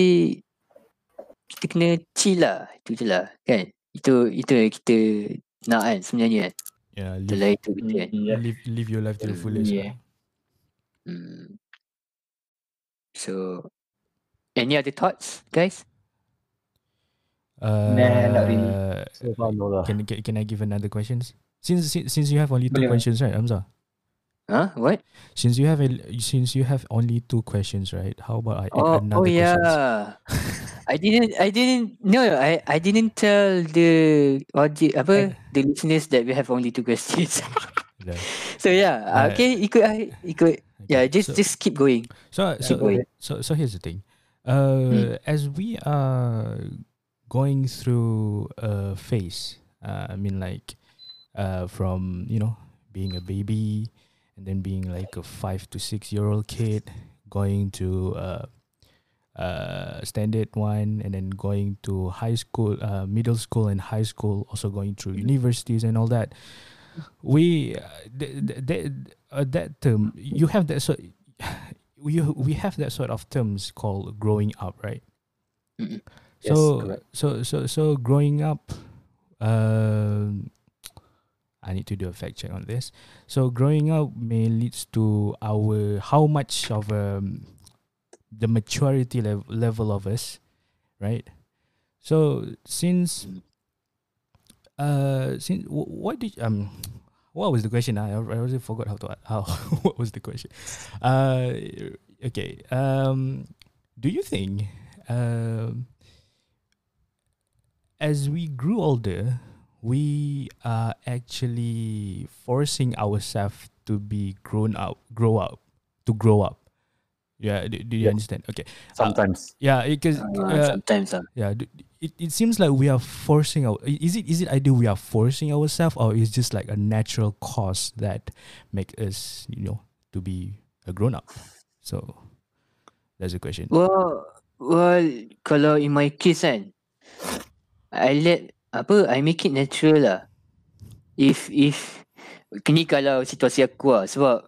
[SPEAKER 1] kita kena chill lah. Itu je lah kan. Itu itu yang kita nak kan sebenarnya kan.
[SPEAKER 3] Yeah,
[SPEAKER 1] Itulah
[SPEAKER 3] live,
[SPEAKER 1] itu kita kan.
[SPEAKER 2] Yeah.
[SPEAKER 3] live, live your life to the
[SPEAKER 2] Mm,
[SPEAKER 3] fullest.
[SPEAKER 2] yeah.
[SPEAKER 3] lah.
[SPEAKER 1] Hmm. So any other thoughts guys?
[SPEAKER 3] Uh,
[SPEAKER 2] Nah, not really.
[SPEAKER 4] So far, no lah.
[SPEAKER 3] Can, can can I give another questions? Since since, since you have only two
[SPEAKER 2] boleh.
[SPEAKER 3] questions, right, Hamza?
[SPEAKER 1] Huh? What?
[SPEAKER 3] Since you have a, since you have only two questions, right? How about I add
[SPEAKER 1] Oh,
[SPEAKER 3] another
[SPEAKER 1] oh yeah. I didn't I didn't no I I didn't tell the audience apa the listeners that we have only two questions. [LAUGHS]
[SPEAKER 3] Yeah.
[SPEAKER 1] so yeah,
[SPEAKER 3] Uh,
[SPEAKER 1] okay, ikut ikut. Yeah, just
[SPEAKER 3] so,
[SPEAKER 1] just keep going.
[SPEAKER 3] so so,
[SPEAKER 1] going.
[SPEAKER 3] so so here's the thing. Uh, as we are going through a phase, uh, I mean like, uh, from you know being a baby, and then being like a five to six year old kid, going to uh, uh, standard one, and then going to high school, uh, middle school, and high school, also going through universities and all that. We uh, th- th- th- uh, that term you have that sort. [SIGHS] We we have that sort of terms called growing up, right?
[SPEAKER 4] Yes,
[SPEAKER 3] So
[SPEAKER 4] correct.
[SPEAKER 3] so so so growing up, um, I need to do a fact check on this. So growing up may leads to our how much of um, the maturity level level of us, right? So since uh since wh- what did um what was the question? I I already forgot how to how [LAUGHS] what was the question. Uh okay. Um do you think um as we grew older we are actually forcing ourselves to be grown up grow up to grow up. Yeah do, do you
[SPEAKER 4] Yeah.
[SPEAKER 3] understand? Okay.
[SPEAKER 4] Sometimes.
[SPEAKER 3] yeah because
[SPEAKER 1] Uh,
[SPEAKER 3] uh,
[SPEAKER 1] sometimes uh,
[SPEAKER 3] yeah d- it, it seems like we are forcing our is it is it ideal we are forcing ourselves or is just like a natural cause that make us you know to be a grown up? So that's the question.
[SPEAKER 1] Well, well, kalau in my case kan, I let apa, I make it natural lah. If if ni kalau situasi aku lah sebab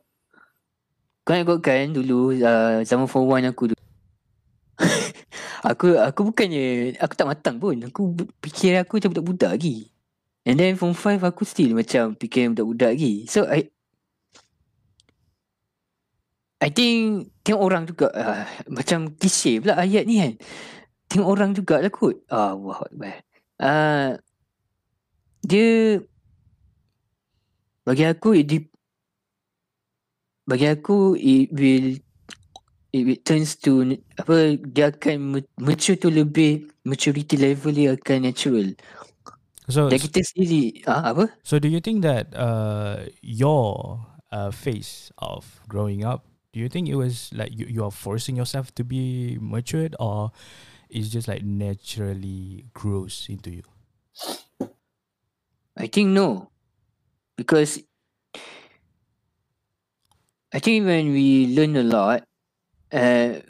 [SPEAKER 1] kau nak ikutkan dulu uh, zaman form 1 aku dulu. [LAUGHS] aku aku bukannya aku tak matang pun. Aku fikir aku macam budak-budak lagi. And then form 5 aku still macam fikir budak-budak lagi. So I I think tengok orang juga uh, macam klise pula ayat ni kan. Tengok orang juga lah kot. Ah, wah, uh, dia bagi aku it dep- bagi aku it will it, it turns to apa dia akan ma- mature tu lebih maturity level dia akan natural.
[SPEAKER 3] so
[SPEAKER 1] Dan kita sendiri ah apa?
[SPEAKER 3] So do you think that uh your uh phase of growing up, do you think it was like you, you are forcing yourself to be matured or it's just like naturally grows into you?
[SPEAKER 1] I think no. Because I think when we learn a lot, uh,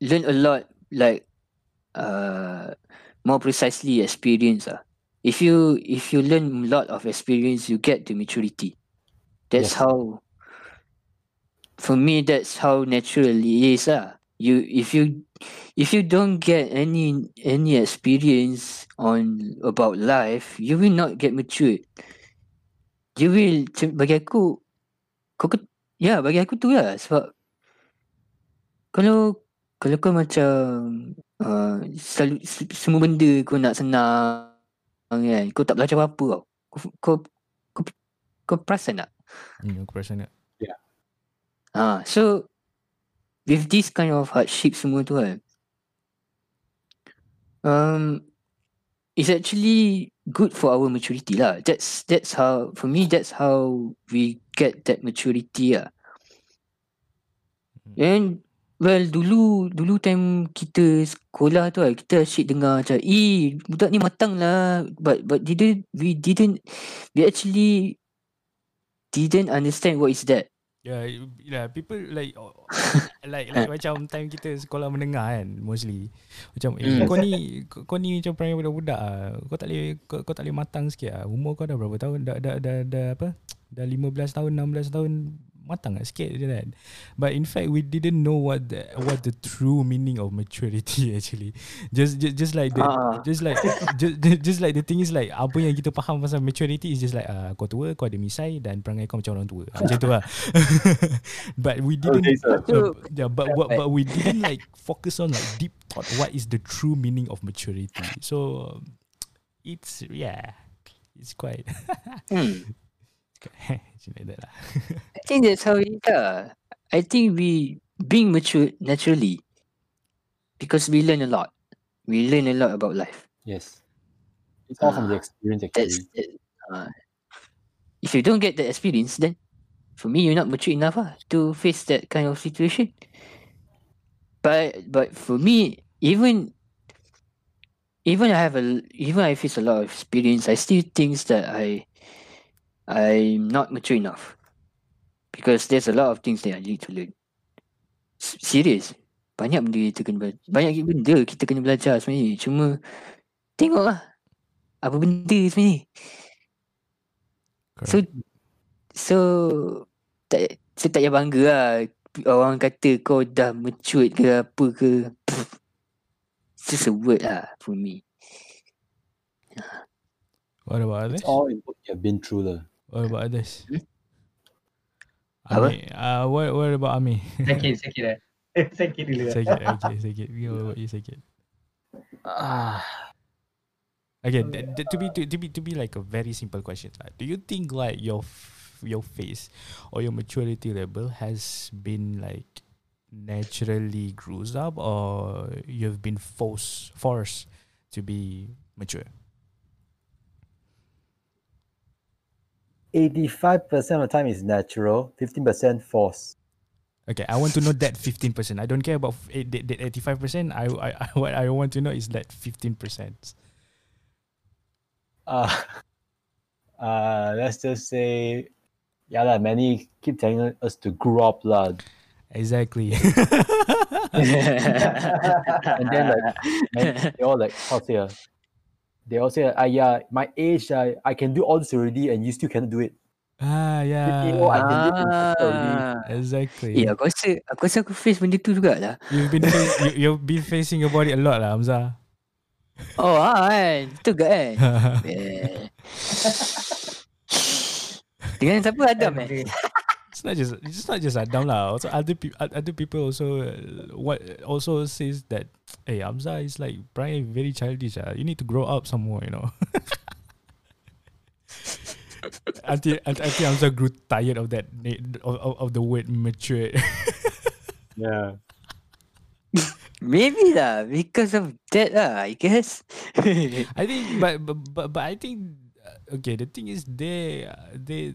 [SPEAKER 1] learn a lot like uh, more precisely experience. Uh. If you if you learn a lot of experience, you get the maturity. That's
[SPEAKER 4] Yes.
[SPEAKER 1] how. For me, that's how natural it is. Uh. You if you if you don't get any any experience on about life, you will not get matured. You will bagi aku kau ke, ya bagi aku tu lah sebab kalau kalau kau macam uh, selalu se- semua benda kau nak senang kan kau tak belajar apa-apa tau kau kau kau, kau perasan tak
[SPEAKER 3] You know, question it.
[SPEAKER 1] ha so with this kind of hardship semua tu kan um it's actually good for our maturity lah. That's that's how for me that's how we get that maturity lah And well dulu dulu time kita sekolah tu kan kita asyik dengar macam eh budak ni matang lah. But but didn't we didn't we actually didn't understand what is that.
[SPEAKER 3] Yeah, it- yeah, people like oh, [LAUGHS] like like macam time kita sekolah menengah kan mostly. Macam eh,
[SPEAKER 1] Hmm.
[SPEAKER 3] kau ni kau, kau ni macam perangai budak-budak ah. Kau tak boleh kau, kau tak boleh matang sikit ah. Umur kau dah berapa tahun? Dah dah dah, dah apa? Dah 15 tahun, 16 tahun matang tak sikit je kan. But in fact we didn't know what the what the true meaning of maturity [LAUGHS] actually. Just just, just like the
[SPEAKER 1] Ah.
[SPEAKER 3] just like just, just, like the thing is like apa yang kita faham pasal maturity is just like uh, kau tua kau ada misai dan perangai kau macam orang tua Ah, macam tu lah [LAUGHS] but we didn't
[SPEAKER 4] Okay, sir.
[SPEAKER 1] Tu-
[SPEAKER 3] yeah, but, but but we didn't like focus on like deep thought what is the true meaning of maturity so it's yeah it's quite
[SPEAKER 1] Hmm. [LAUGHS] I think that's how it is. I think we being mature naturally because we learn a lot. We learn a lot about life.
[SPEAKER 4] Yes. It's all from the
[SPEAKER 1] Ah,
[SPEAKER 4] experience
[SPEAKER 1] That's
[SPEAKER 4] actually.
[SPEAKER 1] that, uh, if you don't get the experience, then for me you're not mature enough ah, to face that kind of situation. But but for me, even even I have a even I face a lot of experience, I still think that I I'm not mature enough because there's a lot of things that I need to learn. Serious, banyak benda kita kena belajar. Banyak benda kita kena belajar sebenarnya. Cuma tengoklah apa benda sebenarnya. So so tak saya tak payah bangga lah orang kata kau dah mature ke apa ke. Pff, It's just a word lah for me.
[SPEAKER 3] what about others
[SPEAKER 4] It's all in what you have been through lah.
[SPEAKER 3] What about others
[SPEAKER 1] Hmm? Apa?
[SPEAKER 3] Ami, uh, what what about Ami? [LAUGHS]
[SPEAKER 2] Sakit, sakit dah. sakit dulu lah.
[SPEAKER 3] sakit, okay, sakit. You what about you sakit?
[SPEAKER 4] Ah,
[SPEAKER 3] Okay, th- th- to be to, to be to be like a very simple question. lah. Do you think like your f- your face or your maturity level has been like naturally grows up or you've been forced forced to be mature?
[SPEAKER 4] 85% of the time is natural, 15% force.
[SPEAKER 3] Okay, I want to know that fifteen percent. I don't care about f- eight- that that eighty five percent. I, I I [LAUGHS] what I want to know is that fifteen percent.
[SPEAKER 4] Uh, [LAUGHS] uh, let's just say, yeah, lah, many keep telling us to grow up, lah.
[SPEAKER 3] Exactly. [LAUGHS]
[SPEAKER 4] And then, like, man, they all like, how say, they all say, ah, yeah, my age, uh, I can do all this already, and you still cannot do it.
[SPEAKER 3] ah yeah.
[SPEAKER 4] You know, I can live in Singapore already.
[SPEAKER 1] Ah.
[SPEAKER 3] Exactly.
[SPEAKER 1] Eh, aku rasa aku rasa aku face benda tu jugalah.
[SPEAKER 3] You've been fa- you, you've been facing your body a lot lah, Hamzah.
[SPEAKER 1] Oh, ah, kan. Betul ke kan? [LAUGHS] Eh. Dengan siapa Adam eh?
[SPEAKER 3] it's not just it's not just Adam lah. Also other people other people also uh, what also says that hey Hamzah is like Brian very childish. Ah. You need to grow up some more, you know. [LAUGHS] until, until until Hamzah grew tired of that of, of, of the word mature. [LAUGHS]
[SPEAKER 4] Yeah. [LAUGHS]
[SPEAKER 1] Maybe lah because of that lah I guess.
[SPEAKER 3] I think, but but but, but I think uh, okay. The thing is, they uh, they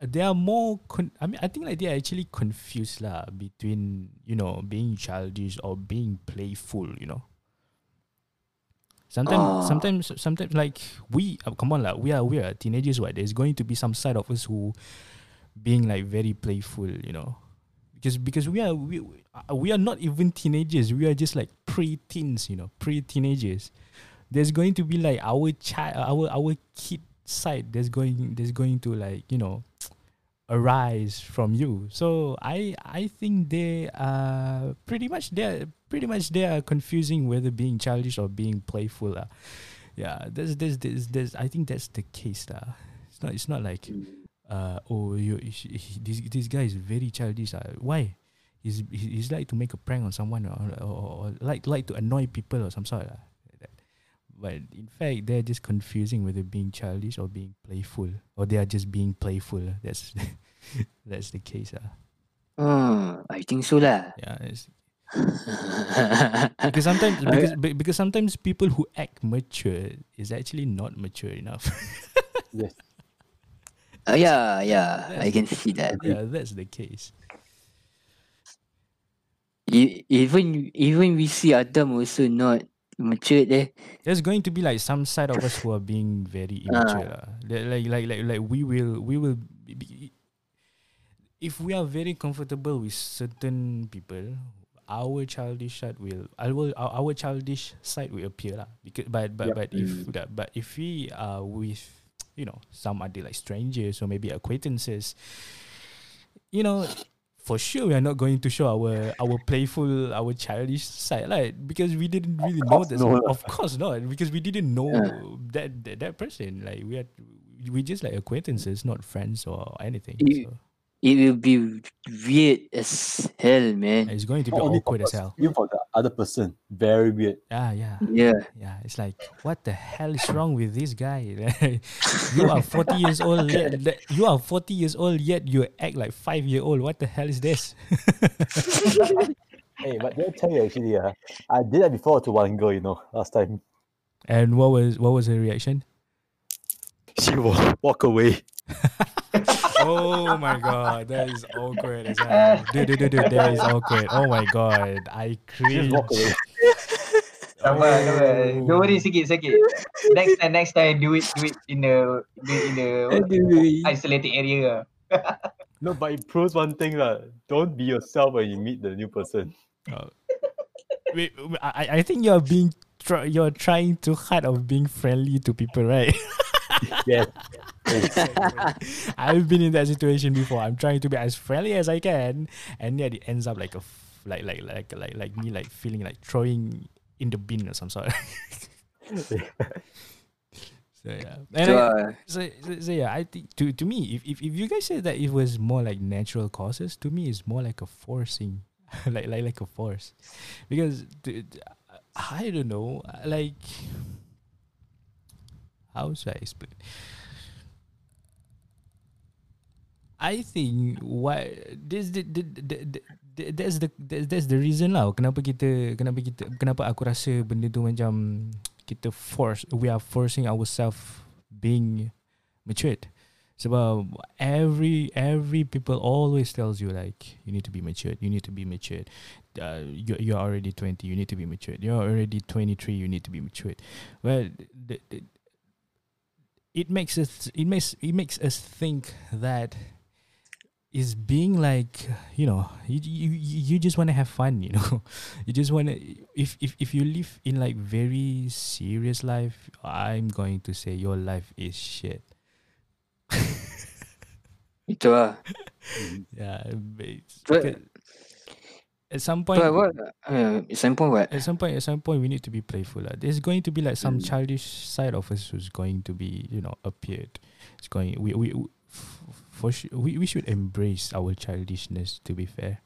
[SPEAKER 3] they are more. Con- I mean, I think like they are actually confused lah between you know being childish or being playful. You know. Sometimes,
[SPEAKER 1] Ah.
[SPEAKER 3] sometimes, sometimes, like we uh, come on, lah. We are we are teenagers. What there's going to be some side of us who being like very playful. You know. Because because we are we uh, we are not even teenagers. We are just like pre-teens, you know, pre-teenagers there's going to be like our child our our kid side there's going there's going to like you know arise from you so i i think they are pretty much they're pretty much they are confusing whether being childish or being playful uh. yeah there's there's there's, there's i think that's the case uh. it's not it's not like uh oh you this this guy is very childish uh. why he's he- he's like to make a prank on someone or, or, or like like to annoy people or some sort uh. But in fact, they're just confusing whether being childish or being playful, or they are just being playful. [LAUGHS] That's that's the case. Uh.
[SPEAKER 1] Hmm, I think so lah.
[SPEAKER 3] Yeah, it's, [LAUGHS] because sometimes because because sometimes people who act mature is actually not mature enough. [LAUGHS]
[SPEAKER 4] Yes.
[SPEAKER 1] Uh, yeah, yeah, I can see that.
[SPEAKER 3] yeah, that's the case.
[SPEAKER 1] E- even even we see Adam also not matured eh.
[SPEAKER 3] There's going to be like some side of us who are being very immature. lah. Like, like like like like we will we will be- if we are very comfortable with certain people, our childish side will our our, our childish side will appear lah. Because but but
[SPEAKER 4] Yup.
[SPEAKER 3] but if but if we are with you know some other like strangers or maybe acquaintances, you know. For sure, we are not going to show our our playful, our childish side, right? Because we didn't really know this.
[SPEAKER 4] no.
[SPEAKER 3] Of course not, because we didn't know
[SPEAKER 1] Yeah.
[SPEAKER 3] that, that that person. Like we are, we just like acquaintances, not friends or anything.
[SPEAKER 1] You-
[SPEAKER 3] So
[SPEAKER 1] It will be weird as hell, man.
[SPEAKER 3] it's going to be
[SPEAKER 4] Not only
[SPEAKER 3] awkward as hell.
[SPEAKER 4] Even for the other person, very weird.
[SPEAKER 3] Yeah, yeah,
[SPEAKER 1] Yeah.
[SPEAKER 3] yeah. It's like, what the hell is wrong with this guy? [LAUGHS] you are forty years old. Yet, you are forty years old, yet you act like five year old. What the hell is this? [LAUGHS]
[SPEAKER 4] Hey, but did I tell you actually? Uh, I did that before to one girl, you know, last time.
[SPEAKER 3] and what was what was her reaction?
[SPEAKER 4] She walk, walk away. [LAUGHS]
[SPEAKER 3] oh my god, that is awkward as hell. Uh, dude, dude, dude, dude, that is awkward. Oh my god, I cringe.
[SPEAKER 4] just walk away.
[SPEAKER 2] Sabar, sabar.
[SPEAKER 3] Oh.
[SPEAKER 2] Don't worry sikit, sikit. Next time, next time, do it, do it in the, do it in the what? Isolated area. [LAUGHS]
[SPEAKER 4] No, but it proves one thing, lah. Don't be yourself when you meet the new person.
[SPEAKER 3] Oh. Wait, wait, I, I think you're being tr- you're trying too hard of being friendly to people, right? [LAUGHS]
[SPEAKER 4] Yes. [LAUGHS]
[SPEAKER 3] I've been in that situation before. I'm trying to be as friendly as I can, and yet it ends up like a f- like like like like like me like feeling like throwing in the bin or some sort. [LAUGHS] so yeah, and
[SPEAKER 1] So,
[SPEAKER 3] I-
[SPEAKER 1] uh,
[SPEAKER 3] so, so, so yeah, I think to to me, if, if if you guys say that it was more like natural causes, to me it's more like a forcing, [LAUGHS] like like like a force, because the, the- I don't know, like how should I explain? I think why this the, the, the, the, that's the that's the reason lah kenapa kita kenapa kita kenapa aku rasa benda tu macam kita force we are forcing ourselves being matured. Sebab every every people always tells you like you need to be matured you need to be matured. Uh, you you're already 20 you need to be matured. You're already 23 you need to be matured. Well the, the, it makes us it makes it makes us think that is being like you know you you, you just want to have fun you [LAUGHS] know? You just want to if, if if you live in like very serious life i'm going to say your life is shit.
[SPEAKER 1] Itu lah. [LAUGHS]
[SPEAKER 3] yeah it's because at some point
[SPEAKER 1] But what? Uh, at some point what?
[SPEAKER 3] at some point at some point we need to be playful lah. there's going to be like some
[SPEAKER 1] Mm.
[SPEAKER 3] childish side of us who's going to be you know appeared it's going we we, we f- for sure we, we should embrace our childishness to be fair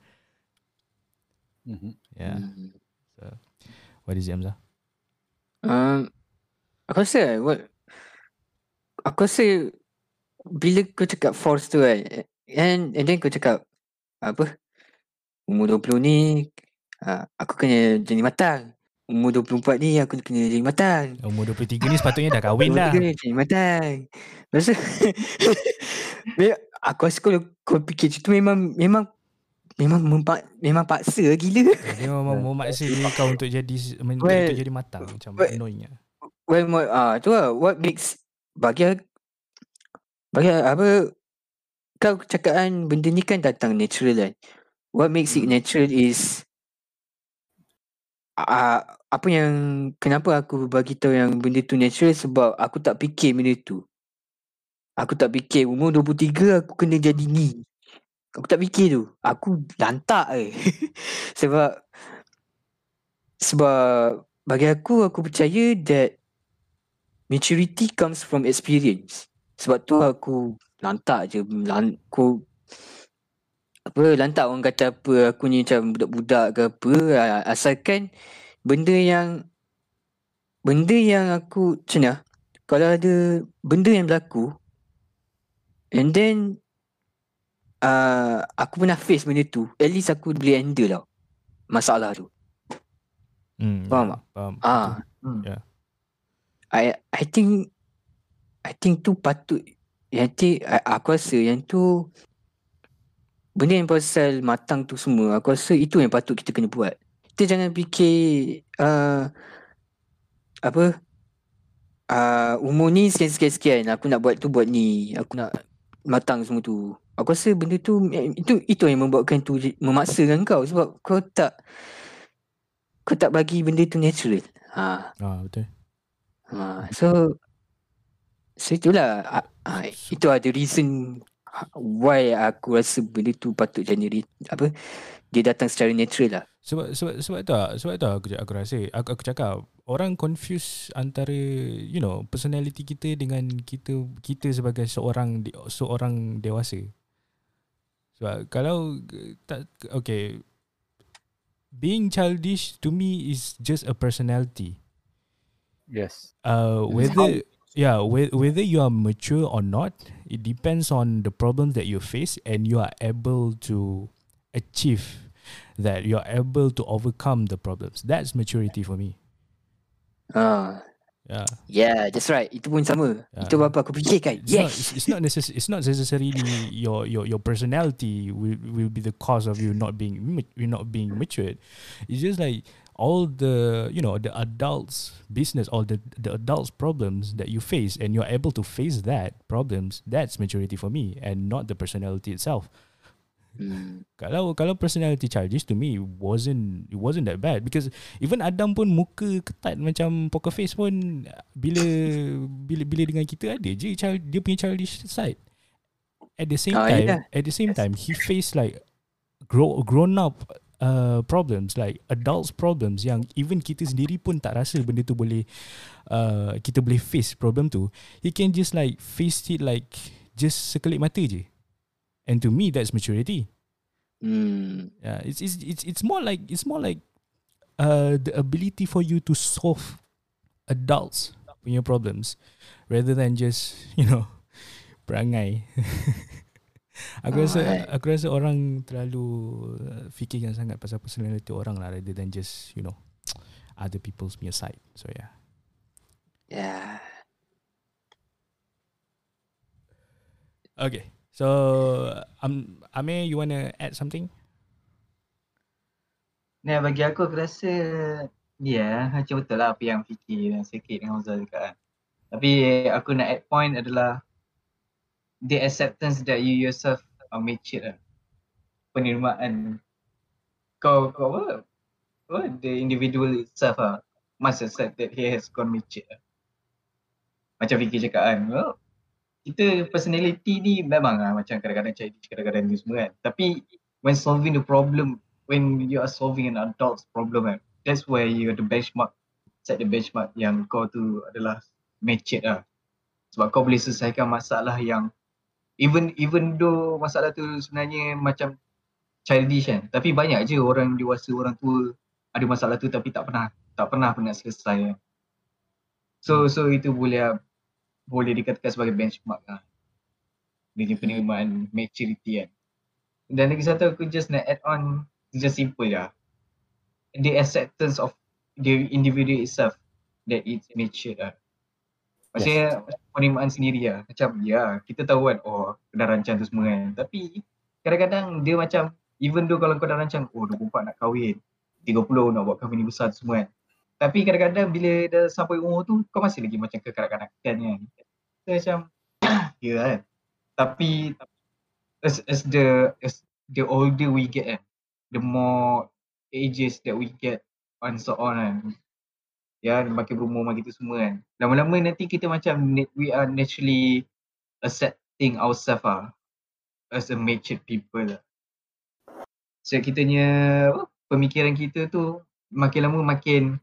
[SPEAKER 4] Mhm.
[SPEAKER 3] yeah
[SPEAKER 1] Hmm.
[SPEAKER 3] what is it Hamzah?
[SPEAKER 1] Um, aku rasa what aku rasa bila kau cakap force tu kan and, and then kau cakap apa umur 20 ni uh, aku kena jadi matang. Umur 24 ni aku kena jadi matang.
[SPEAKER 3] Umur 23 ni sepatutnya dah kahwin dah
[SPEAKER 1] 23 ni jadi matang. Rasa [LAUGHS] Me- aku rasa kalau kau fikir macam tu memang memang memang mempak, memang paksa gila.
[SPEAKER 3] Dia memang [LAUGHS] memaksa diri kau untuk jadi men-
[SPEAKER 1] Well,
[SPEAKER 3] untuk jadi matang macam
[SPEAKER 1] well,
[SPEAKER 3] annoying lah.
[SPEAKER 1] Well, ah tu lah. What makes bagi bagi apa kau cakap kan benda ni kan datang natural kan. What makes it
[SPEAKER 2] Hmm.
[SPEAKER 1] natural is ah apa yang kenapa aku bagi tahu yang benda tu natural sebab aku tak fikir benda tu. Aku tak fikir umur 23 aku kena jadi ni. Aku tak fikir tu. Aku lantak eh. [LAUGHS] sebab sebab bagi aku aku percaya that maturity comes from experience. Sebab tu aku lantak je lan, aku apa lantak orang kata apa aku ni macam budak-budak ke apa asalkan benda yang benda yang aku macam mana kalau ada benda yang berlaku and then uh, aku pernah face benda tu at least aku boleh handle tau masalah tu
[SPEAKER 3] Hmm,
[SPEAKER 1] Faham
[SPEAKER 3] ya,
[SPEAKER 1] tak?
[SPEAKER 3] Faham.
[SPEAKER 1] ah
[SPEAKER 2] Hmm.
[SPEAKER 1] I I think I think tu patut yang ti aku rasa yang tu benda yang pasal matang tu semua aku rasa itu yang patut kita kena buat. Kita jangan fikir uh, apa uh, umur ni sekian-sekian sekian aku nak buat tu buat ni aku nak matang semua tu. Aku rasa benda tu itu itu yang membuatkan tu je- memaksakan kau sebab kau tak kau tak bagi benda tu natural. Ha.
[SPEAKER 3] Ah betul.
[SPEAKER 1] ha. So so itulah ah, ah, itu ada reason why aku rasa benda tu patut generate apa dia datang secara natural lah.
[SPEAKER 3] Sebab sebab sebab tu sebab tu aku aku rasa aku, aku cakap orang confuse antara you know personality kita dengan kita kita sebagai seorang de- seorang dewasa. Sebab kalau tak okay being childish to me is just a personality.
[SPEAKER 4] Yes.
[SPEAKER 3] Uh whether yeah whe- whether you are mature or not it depends on the problems that you face and you are able to achieve that you are able to overcome the problems that's maturity for me
[SPEAKER 1] Ha.
[SPEAKER 3] yeah
[SPEAKER 1] Yeah, that's right. Itu pun sama.
[SPEAKER 3] Ya.
[SPEAKER 1] Itu apa aku fikirkan.
[SPEAKER 3] it's not
[SPEAKER 1] Yes.
[SPEAKER 3] it's, it's not necess- it's not necessarily your your your personality will will be the cause of you not being you not being matured it's just like all the you know the adults business all the the adults problems that you face and you're able to face that problems that's maturity for me and not the personality itself
[SPEAKER 1] Hmm.
[SPEAKER 3] kalau kalau personality childish to me it wasn't it wasn't that bad because even Adam pun muka ketat macam poker face pun bila bila bila dengan kita ada je child, dia punya childish side at the same
[SPEAKER 1] Ah,
[SPEAKER 3] time
[SPEAKER 1] yelah.
[SPEAKER 3] at the same time he faced like grow grown up uh, problems like adults problems yang even kita sendiri pun tak rasa benda tu boleh uh, kita boleh face problem tu he can just like face it like just sekelip mata je and to me that's maturity
[SPEAKER 1] Hmm.
[SPEAKER 3] Yeah, it's it's it's it's more like it's more like uh the ability for you to solve adults punya problems rather than just you know perangai. [LAUGHS] aku rasa
[SPEAKER 1] Alright.
[SPEAKER 3] aku rasa orang terlalu uh, fikirkan sangat pasal personality orang lah rather than just you know [TSK] other people's punya side. So yeah.
[SPEAKER 1] Yeah.
[SPEAKER 3] Okay. So um Amir, you wanna add something?
[SPEAKER 2] Nah bagi aku aku rasa dia macam betul lah apa yang fikir dan sikit dengan Uzal cakap kan. Tapi aku nak add point adalah the acceptance that you yourself are mature lah. Penerimaan kau kau apa? Apa? The individual itself lah must accept that he has gone mature lah. Macam Vicky cakap kan, well, kita personality ni memang lah macam kadang-kadang childish, kadang-kadang ni semua kan. Tapi when solving the problem when you are solving an adult's problem kan, that's where you the benchmark, set the benchmark yang kau tu adalah matured lah. Sebab kau boleh selesaikan masalah yang even even though masalah tu sebenarnya macam childish kan, tapi banyak je orang dewasa, orang tua ada masalah tu tapi tak pernah tak pernah pun nak selesai kan. So so itu boleh boleh dikatakan sebagai benchmark lah. Punya penerimaan maturity kan. Dan lagi satu aku just nak add on just simple lah. The acceptance of the individual itself that it's mature lah. Maksudnya penerimaan sendiri lah. Macam ya kita tahu kan oh kena rancang tu semua kan. Tapi kadang-kadang dia macam even though kalau kau dah rancang oh 24 nak kahwin. 30 nak buat ni besar tu semua kan. Tapi kadang-kadang bila dah sampai umur tu kau masih lagi macam kekanak-kanakan kan. So macam [CLEARS THROAT] ya kan. Tapi as, as the as the older we get kan, the more ages that we get and so on kan. Ya, makin berumur makin tu semua kan. Lama-lama nanti kita macam we are naturally accepting ourselves ah as a matured people lah. So kitanya pemikiran kita tu makin lama makin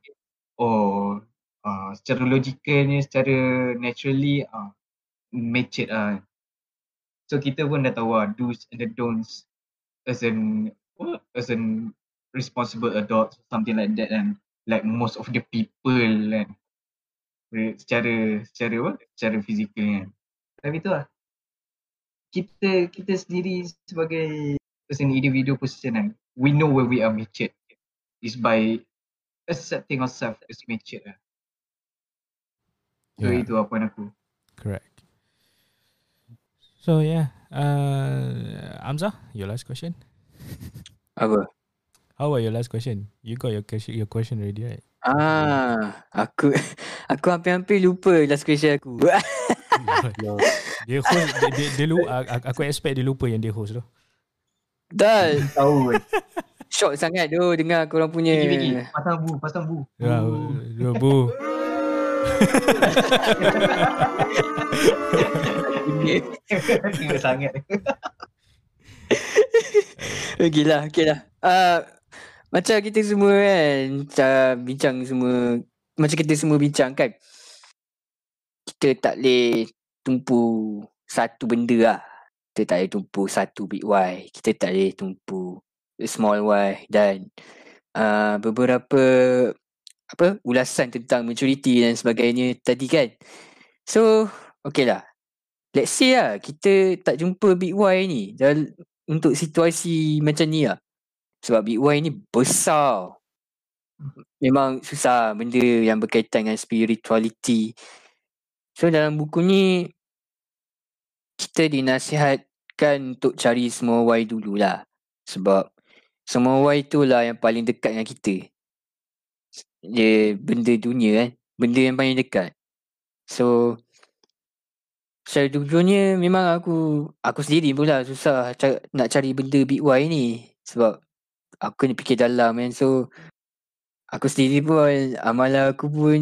[SPEAKER 2] oh uh, secara logikalnya, secara naturally uh, matured ah. So kita pun dah tahu lah do's and the don'ts as an as an responsible adult something like that and like most of the people kan secara secara apa secara fizikal kan tapi tu lah kita kita sendiri sebagai as an individual person kan we know where we are matured is by accepting ourselves as matured lah so
[SPEAKER 3] Yeah.
[SPEAKER 2] itu apa point aku
[SPEAKER 3] Correct. So yeah, uh, Amza, your last question.
[SPEAKER 1] Apa?
[SPEAKER 3] How about your last question? You got your question, your question ready, right?
[SPEAKER 1] Ah, aku [LAUGHS] aku hampir-hampir lupa last question aku. [LAUGHS]
[SPEAKER 3] Dia host dia, dia, dia lu, aku expect dia lupa yang dia host tu.
[SPEAKER 1] Dah [LAUGHS]
[SPEAKER 2] Tahu
[SPEAKER 1] shock sangat tu dengar korang punya.
[SPEAKER 2] Fikir, fikir. Pasang bu, pasang bu.
[SPEAKER 3] Ya, bu.
[SPEAKER 2] Kira sangat.
[SPEAKER 1] Okey lah, okey lah. Uh, macam kita semua kan, uh, bincang semua, macam kita semua bincang kan. Kita tak boleh tumpu satu benda lah. Kita tak boleh tumpu satu big Y. Kita tak boleh tumpu small Y dan uh, beberapa apa ulasan tentang maturity dan sebagainya tadi kan. So, okey lah. Let's say lah, kita tak jumpa big Y ni dan untuk situasi macam ni lah. Sebab Big Y ni besar. Memang susah benda yang berkaitan dengan spirituality. So dalam buku ni kita dinasihatkan untuk cari semua Y dululah. Sebab semua Y tu lah yang paling dekat dengan kita. Dia benda dunia kan. Benda yang paling dekat. So Secara jujurnya memang aku aku sendiri pula susah nak cari benda big Y ni sebab aku kena fikir dalam kan. So aku sendiri pun amalan aku pun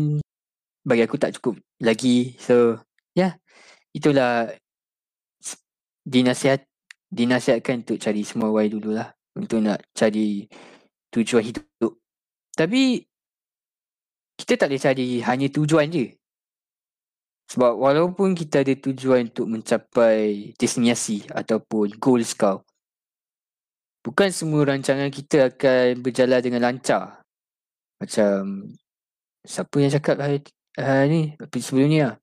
[SPEAKER 1] bagi aku tak cukup lagi. So yeah, itulah dinasihat dinasihatkan untuk cari semua Y dululah untuk nak cari tujuan hidup. Tapi kita tak boleh cari hanya tujuan je. Sebab walaupun kita ada tujuan untuk mencapai destinasi ataupun goals kau, bukan semua rancangan kita akan berjalan dengan lancar. Macam siapa yang cakap hari uh, ni sebelum ni lah.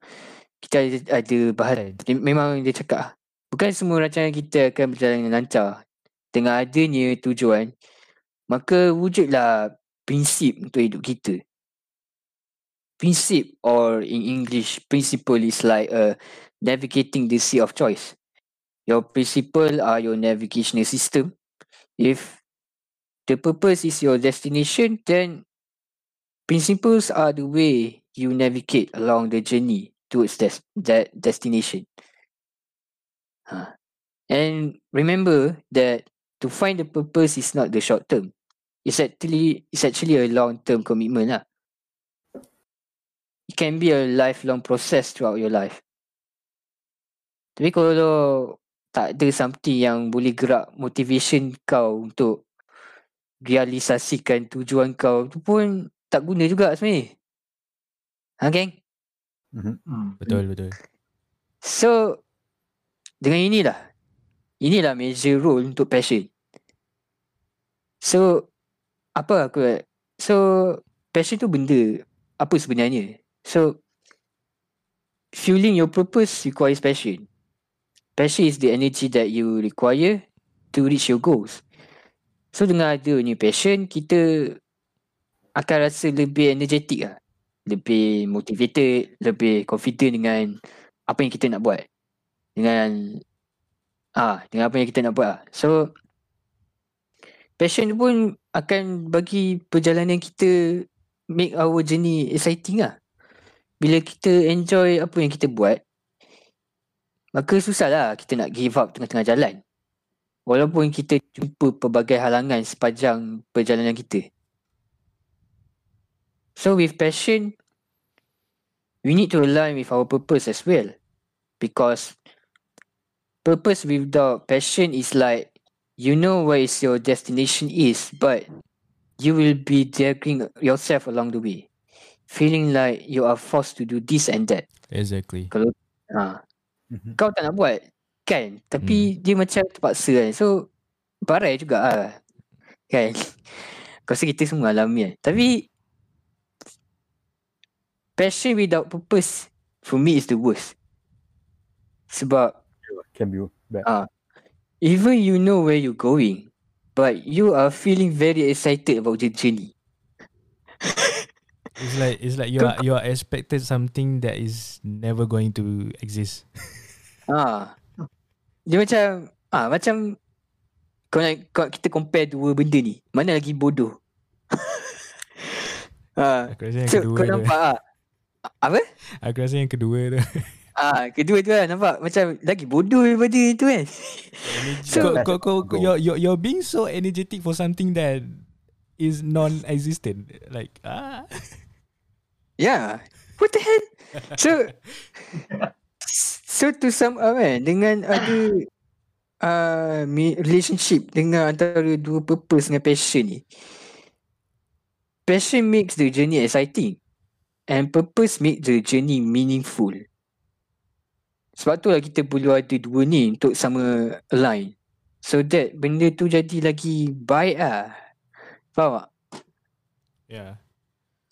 [SPEAKER 1] Kita ada, ada bahan memang dia cakap ah, bukan semua rancangan kita akan berjalan dengan lancar. Dengan adanya tujuan, maka wujudlah prinsip untuk hidup kita principle or in English, principle is like uh, navigating the sea of choice. Your principle are your navigational system. If the purpose is your destination, then principles are the way you navigate along the journey towards des- that destination. Huh. And remember that to find the purpose is not the short term. It's actually it's actually a long term commitment lah it can be a lifelong process throughout your life. Tapi kalau tak ada something yang boleh gerak motivation kau untuk realisasikan tujuan kau tu pun tak guna juga sebenarnya. Ha geng?
[SPEAKER 2] Hmm.
[SPEAKER 3] Betul betul.
[SPEAKER 1] So dengan inilah inilah major role untuk passion. So apa aku so passion tu benda apa sebenarnya? So, fueling your purpose requires passion. Passion is the energy that you require to reach your goals. So, dengan adanya passion, kita akan rasa lebih energetic lah. Lebih motivated, lebih confident dengan apa yang kita nak buat. Dengan ah dengan apa yang kita nak buat lah. So, passion pun akan bagi perjalanan kita make our journey exciting lah bila kita enjoy apa yang kita buat, maka susahlah kita nak give up tengah-tengah jalan. Walaupun kita jumpa pelbagai halangan sepanjang perjalanan kita. So with passion, we need to align with our purpose as well. Because purpose without passion is like you know where is your destination is, but you will be dragging yourself along the way feeling like you are forced to do this and that.
[SPEAKER 3] Exactly.
[SPEAKER 1] Ha.
[SPEAKER 4] Mhm.
[SPEAKER 1] Kau tak nak buat kan? Tapi dia macam terpaksa kan. So barai juga lah. Kan? [LAUGHS] Kau rasa kita semua alami kan. Tapi passion without purpose for me is the worst. Sebab
[SPEAKER 4] Can be bad.
[SPEAKER 1] Ah. even you know where you're going, but you are feeling very excited about the journey.
[SPEAKER 3] It's like it's like you are you are expected something that is never going to exist. [LAUGHS]
[SPEAKER 1] Ah. Dia macam ah macam kau nak kau, kita compare dua benda ni. Mana lagi bodoh? ah. [LAUGHS]
[SPEAKER 3] Aku rasa yang
[SPEAKER 1] So,
[SPEAKER 3] kedua
[SPEAKER 1] kau
[SPEAKER 3] tu.
[SPEAKER 1] nampak ah. Apa?
[SPEAKER 3] Aku rasa yang kedua tu.
[SPEAKER 1] Ah, [LAUGHS] kedua tu lah nampak macam lagi bodoh daripada itu kan.
[SPEAKER 3] kau,
[SPEAKER 1] So-
[SPEAKER 3] kau, kau, kau, you're, you're, you're being so energetic for something that is non-existent. Like, ah.
[SPEAKER 1] Yeah. What the hell? So [LAUGHS] so to sum up kan dengan ada [COUGHS] uh, relationship dengan antara dua purpose dengan passion ni. Passion makes the journey exciting and purpose make the journey meaningful. Sebab tu lah kita perlu ada dua ni untuk sama align. So that benda tu jadi lagi baik lah. Faham tak?
[SPEAKER 3] Yeah.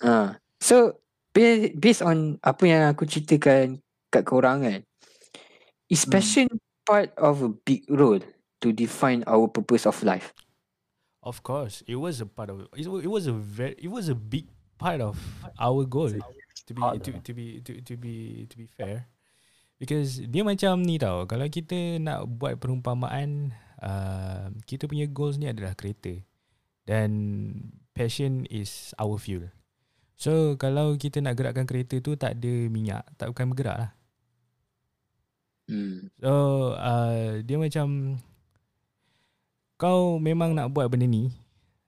[SPEAKER 1] Ha. So ba- based on apa yang aku ceritakan kat korang kan, is passion part of a big role to define our purpose of life?
[SPEAKER 3] Of course, it was a part of it. It was a very, it was a big part of our goal. To be, to, to be, to, to be, to be fair, because dia macam ni tau. Kalau kita nak buat perumpamaan, uh, kita punya goals ni adalah kereta, dan passion is our fuel. So kalau kita nak gerakkan kereta tu tak ada minyak, tak akan bergerak lah.
[SPEAKER 1] Hmm.
[SPEAKER 3] So uh, dia macam kau memang nak buat benda ni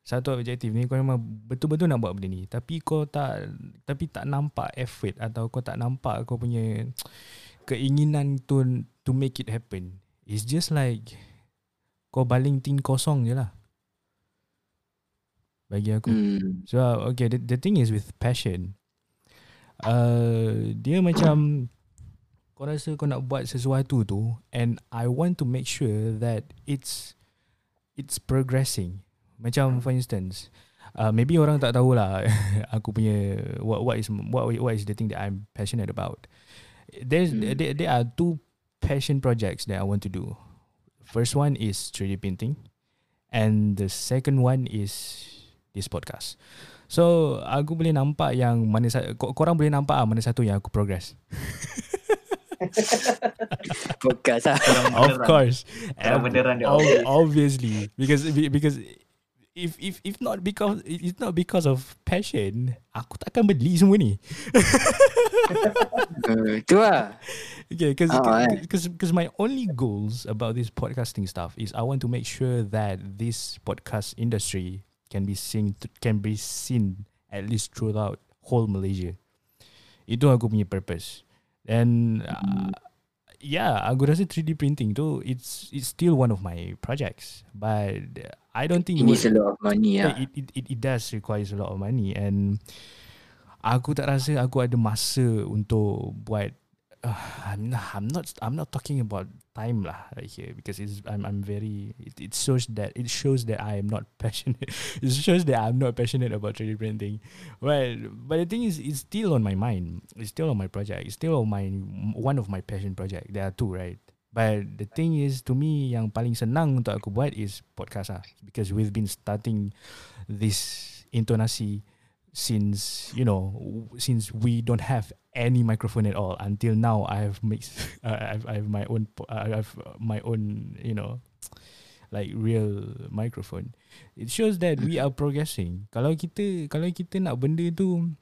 [SPEAKER 3] satu objektif ni kau memang betul-betul nak buat benda ni tapi kau tak tapi tak nampak effort atau kau tak nampak kau punya keinginan to to make it happen it's just like kau baling tin kosong je lah bagi aku
[SPEAKER 1] Hmm.
[SPEAKER 3] So okay, the, the thing is with passion, uh, dia macam kau rasa kau nak buat sesuatu tu, and I want to make sure that it's it's progressing. Macam for instance, uh, maybe orang tak tahulah [LAUGHS] aku punya what what is what what is the thing that I'm passionate about. There's
[SPEAKER 1] Hmm.
[SPEAKER 3] there, there are two passion projects that I want to do. First one is 3D printing, and the second one is this podcast. So aku boleh nampak yang mana kor- korang boleh nampak ah mana satu yang aku progress. [LAUGHS] [LAUGHS]
[SPEAKER 1] Podcast lah.
[SPEAKER 3] Of course.
[SPEAKER 2] Terang
[SPEAKER 3] Ob-
[SPEAKER 2] dia.
[SPEAKER 3] obviously because because if if if not because it's not because of passion, aku takkan beli semua ni.
[SPEAKER 1] uh, [LAUGHS] tu lah.
[SPEAKER 3] Okay, because
[SPEAKER 1] Ah, eh.
[SPEAKER 3] because because my only goals about this podcasting stuff is I want to make sure that this podcast industry can be seen can be seen at least throughout whole Malaysia. Itu aku punya purpose. And uh, yeah, aku rasa 3D printing tu it's it's still one of my projects, but I don't think
[SPEAKER 1] It needs a lot of money
[SPEAKER 3] yeah, it, it, it, it does requires a lot of money. And aku tak rasa aku ada masa untuk buat uh, I'm not I'm not talking about time lah right here because it's I'm I'm very it, it shows that it shows that I am not [LAUGHS] passionate. It shows that I'm not passionate about 3D printing well but the thing is it's still on my mind. It's still on my project. It's still on my one of my passion project. There are two right? But the thing is to me yang paling senang untuk aku buat is podcast lah. Because we've been starting this intonasi since you know since we don't have any microphone at all until now I have mixed [LAUGHS] uh, I've, I have my own uh, I have my own you know like real microphone. It shows that we are progressing. Kalau kita kalau kita nak benda tu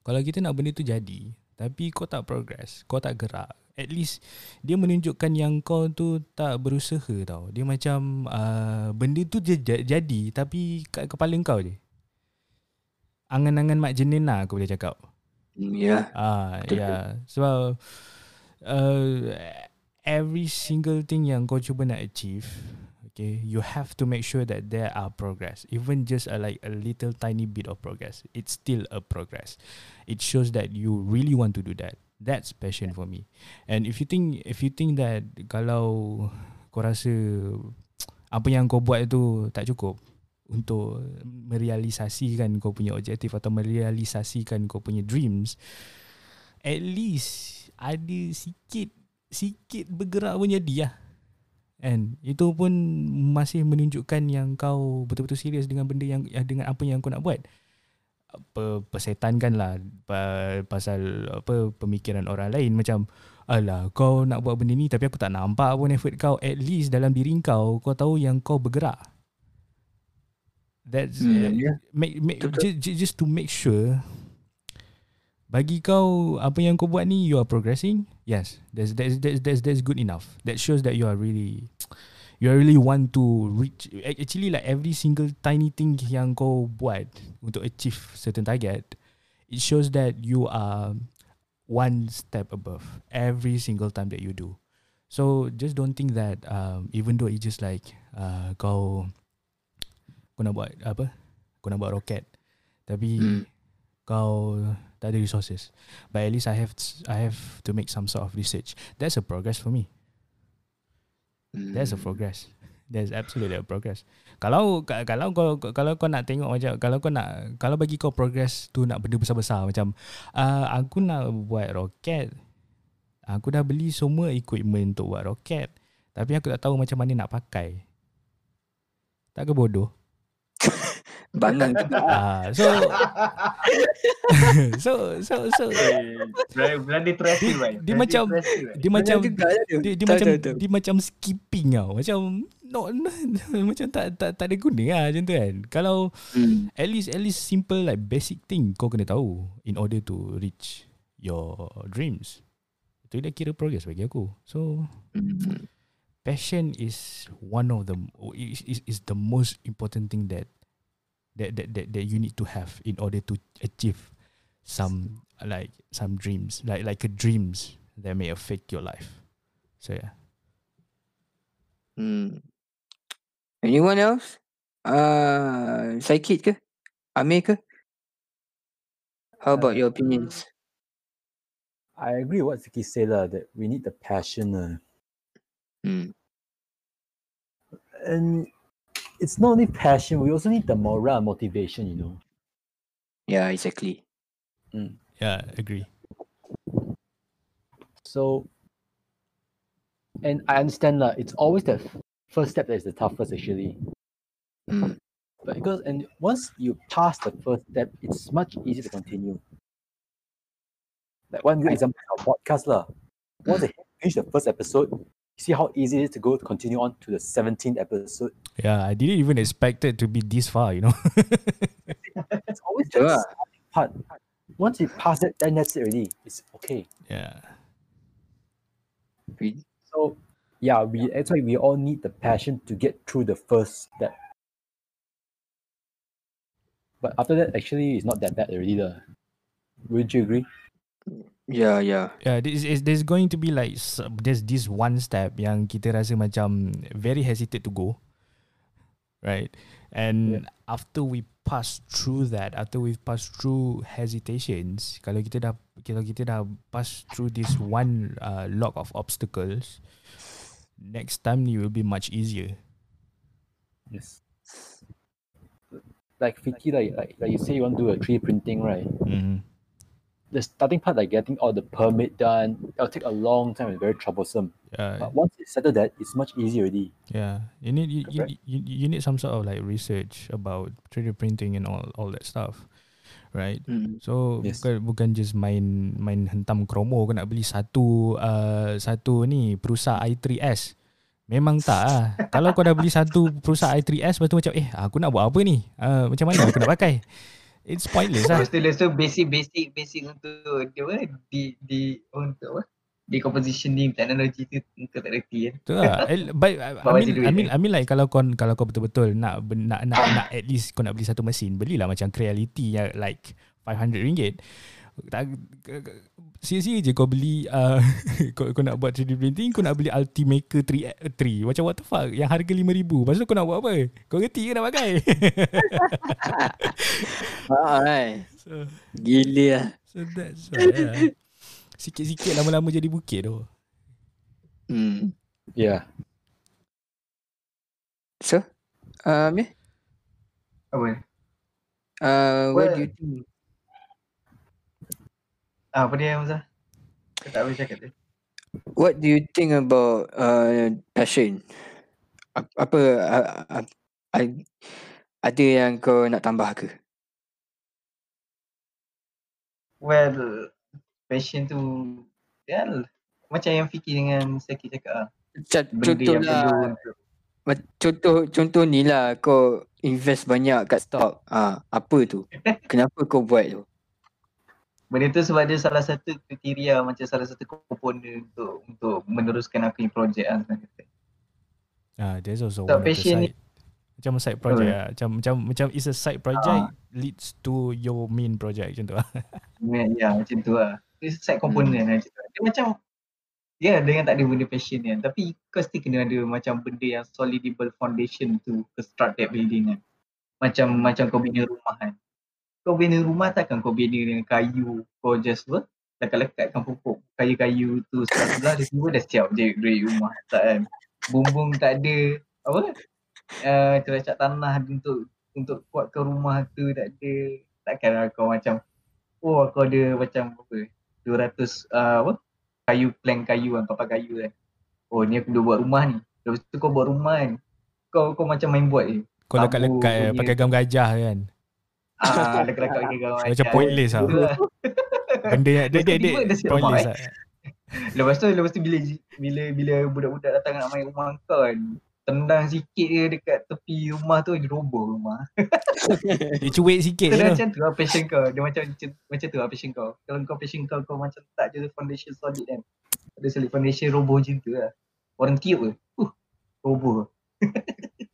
[SPEAKER 3] kalau kita nak benda tu jadi tapi kau tak progress kau tak gerak at least dia menunjukkan yang kau tu tak berusaha tau. Dia macam uh, benda tu je ja- jadi tapi kat kepala kau je angan-angan mak jenin lah aku boleh cakap
[SPEAKER 1] Hmm, Ya.
[SPEAKER 3] Ah,
[SPEAKER 1] Betul.
[SPEAKER 3] yeah. Sebab uh, every single thing yang kau cuba nak achieve, okay, you have to make sure that there are progress. Even just a, like a little tiny bit of progress, it's still a progress. It shows that you really want to do that. That's passion for me. And if you think if you think that kalau kau rasa apa yang kau buat itu tak cukup untuk merealisasikan kau punya objektif atau merealisasikan kau punya dreams at least ada sikit sikit bergerak pun jadi lah. And itu pun masih menunjukkan yang kau betul-betul serius dengan benda yang dengan apa yang kau nak buat. Apa persetankan lah pa- pasal apa pemikiran orang lain. Macam alah kau nak buat benda ni tapi aku tak nampak pun effort kau. At least dalam diri kau kau tahu yang kau bergerak that's
[SPEAKER 1] Hmm, ya.
[SPEAKER 3] make, make just, just to make sure bagi kau apa yang kau buat ni you are progressing? Yes. That's that's that's that's, that's good enough. That shows that you are really you are really want to reach actually like every single tiny thing yang kau buat untuk achieve certain target it shows that you are one step above every single time that you do. So just don't think that um, even though it just like uh, kau kau nak buat apa kau nak buat roket tapi
[SPEAKER 1] Hmm.
[SPEAKER 3] kau tak ada resources but at least I have I have to make some sort of research that's a progress for me That's a
[SPEAKER 1] Hmm.
[SPEAKER 3] progress. There's absolutely a progress. Kalau ka- kalau kau kalau kau nak tengok macam kalau kau nak kalau bagi kau progress tu nak benda besar-besar macam uh, aku nak buat roket. Aku dah beli semua equipment untuk buat roket. Tapi aku tak tahu macam mana nak pakai. Tak ke bodoh?
[SPEAKER 1] Bangang juga. [LAUGHS]
[SPEAKER 3] Ah, [LAUGHS] so so so so
[SPEAKER 2] Belanda terasa right.
[SPEAKER 3] dia macam- dia macam
[SPEAKER 1] dia.
[SPEAKER 3] dia, dia macam dia macam skipping tau. Macam no, no [LAUGHS] macam tak tak tak ada guna lah macam tu kan. Kalau
[SPEAKER 1] Hmm.
[SPEAKER 3] at least at least simple like basic thing kau kena tahu in order to reach your dreams. Itu dah kira progress bagi aku. So
[SPEAKER 1] Hmm.
[SPEAKER 3] passion is one of the is, is, is the most important thing that that, that that that you need to have in order to achieve some like some dreams like like a dreams that may affect your life. So yeah.
[SPEAKER 1] Hmm. Anyone else? Uh, Saikid ke? Amir ke? How about your opinions?
[SPEAKER 4] I agree with what Ziki said lah, that we need the passion. Uh,
[SPEAKER 1] Hmm.
[SPEAKER 4] and it's not only passion, we also need the morale and motivation, you know.
[SPEAKER 1] Yeah, exactly.
[SPEAKER 3] Yeah, I agree.
[SPEAKER 4] So, and I understand that it's always the first step that is the toughest actually.
[SPEAKER 1] Hmm.
[SPEAKER 4] But because and once you pass the first step, it's much easier to continue. Like one good example is our podcast lah. Once I finish the first episode, you see how easy it is to go to continue on to the 17th episode.
[SPEAKER 3] Yeah, I didn't even expect it to be this far, you know. [LAUGHS]
[SPEAKER 4] It's always
[SPEAKER 1] Sure.
[SPEAKER 4] the starting part. Once you pass it, then that's it already. It's okay.
[SPEAKER 3] yeah.
[SPEAKER 4] So yeah, we that's why we all need the passion to get through the first step. But after that, actually, it's not that bad already. Lah. Would you agree?
[SPEAKER 1] Yeah, yeah.
[SPEAKER 3] Yeah, this is there's going to be like there's this one step yang kita rasa macam very hesitate to go, right? And after we pass through that, after we pass through hesitations, kalau kita dah kalau kita dah pass through this one uh, log of obstacles, next time it will be much easier.
[SPEAKER 4] Yes. Like Fiki, like, like like you say, you want to do a 3D printing, right?
[SPEAKER 3] Mm-hmm.
[SPEAKER 4] The starting part, like getting all the permit done, it'll take a long time and very troublesome.
[SPEAKER 3] Yeah,
[SPEAKER 4] But once you settle that, it's much easier already.
[SPEAKER 3] Yeah, you need you, you,
[SPEAKER 4] Correct.
[SPEAKER 3] you, you need some sort of like research about 3D printing and all all that stuff, right?
[SPEAKER 1] Hmm.
[SPEAKER 3] So
[SPEAKER 4] Yes.
[SPEAKER 3] bukan bukan just main main hentam kromo kau nak beli satu uh, satu ni perusak i3s. Memang tak ah. [LAUGHS] Kalau kau dah beli satu perusak i3s lepas tu macam eh aku nak buat apa ni? Uh, macam mana aku nak pakai? It's pointless lah.
[SPEAKER 2] Tu, lepas tu basic basic basic untuk dia apa di di untuk apa decompositioning teknologi tu kau tak reti kan.
[SPEAKER 3] Tu lah. [LAUGHS] Eh, But I, mean, I mean,
[SPEAKER 2] eh.
[SPEAKER 3] I mean like kalau kau kalau kau betul-betul nak nak nak, [COUGHS] nak at least kau nak beli satu mesin, belilah macam Creality yang like 500 ringgit. Tak sia-sia je kau beli uh, [LAUGHS] kau, kau nak buat 3D printing kau nak beli Ultimaker 3 3 macam what the fuck yang harga 5000 lepas tu kau nak buat apa kau reti ke nak pakai [LAUGHS]
[SPEAKER 1] Ah, right.
[SPEAKER 3] so,
[SPEAKER 1] Gila lah.
[SPEAKER 3] so that's why yeah. sikit-sikit lama-lama jadi bukit tu
[SPEAKER 1] Hmm.
[SPEAKER 4] Yeah.
[SPEAKER 1] So, uh, Amir,
[SPEAKER 2] Apa?
[SPEAKER 1] uh, what
[SPEAKER 2] Well-
[SPEAKER 1] do you think?
[SPEAKER 2] Ah, apa dia Hamzah? Kau tak boleh cakap tu.
[SPEAKER 1] What do you think about uh, passion? Ap- Apa uh, uh, ada yang kau nak tambah ke?
[SPEAKER 2] Well, passion tu ya macam yang fikir dengan Saki cakap lah.
[SPEAKER 1] Contoh lah, contoh contoh ni lah kau invest banyak kat stock. Ah, apa tu? [LAUGHS] Kenapa kau buat tu?
[SPEAKER 2] Benda tu sebab dia salah satu kriteria macam salah satu komponen untuk untuk meneruskan aku ni projek lah senang kata.
[SPEAKER 3] Ah, there's also
[SPEAKER 2] Tak
[SPEAKER 3] one
[SPEAKER 2] passion ni-
[SPEAKER 3] side. Macam side project lah. Macam macam macam is a side project leads to your main project macam tu lah. [LAUGHS]
[SPEAKER 2] Ya, ya macam tu lah. Dia side komponen hmm. macam tu. Dia macam Ya, dengan tak ada benda passion kan. Tapi kau still kena ada macam benda yang solidable foundation to construct that building kan. Macam macam kau bina rumah kan. Kau bina rumah takkan kau bina dengan kayu. Kau just apa? Lekat-lekatkan pokok kayu-kayu tu sebelah-sebelah dia semua dah siap je duit rumah. Tak kan. Bumbung tak ada apa? Uh, ceracak tanah untuk untuk kuatkan rumah tu tak ada. Takkanlah kau macam oh aku ada macam apa? 200 uh, apa? kayu plank kayu kan, papan kayu kan. Oh ni aku dah buat rumah ni. Lepas tu kau buat rumah kan. Kau kau macam main buat je.
[SPEAKER 3] Kau lekat-lekat eh, pakai gam gajah kan.
[SPEAKER 2] Ah, dekat-dekat pakai gawan.
[SPEAKER 3] Macam pointless lah. [LAUGHS] Benda yang dia dia dia pointless lah.
[SPEAKER 2] Lepas tu lepas tu bila bila bila budak-budak datang nak main rumah kau kan. Tendang sikit je dekat tepi rumah tu dia roboh rumah. [LAUGHS]
[SPEAKER 3] Dia cuik sikit je tu.
[SPEAKER 2] macam tu lah passion kau. Dia macam macam, macam tu lah passion kau. Kalau kau passion kau kau macam tak je foundation solid kan. Ada solid foundation roboh macam tu lah. Orang tiup ke? Uh, roboh. [LAUGHS]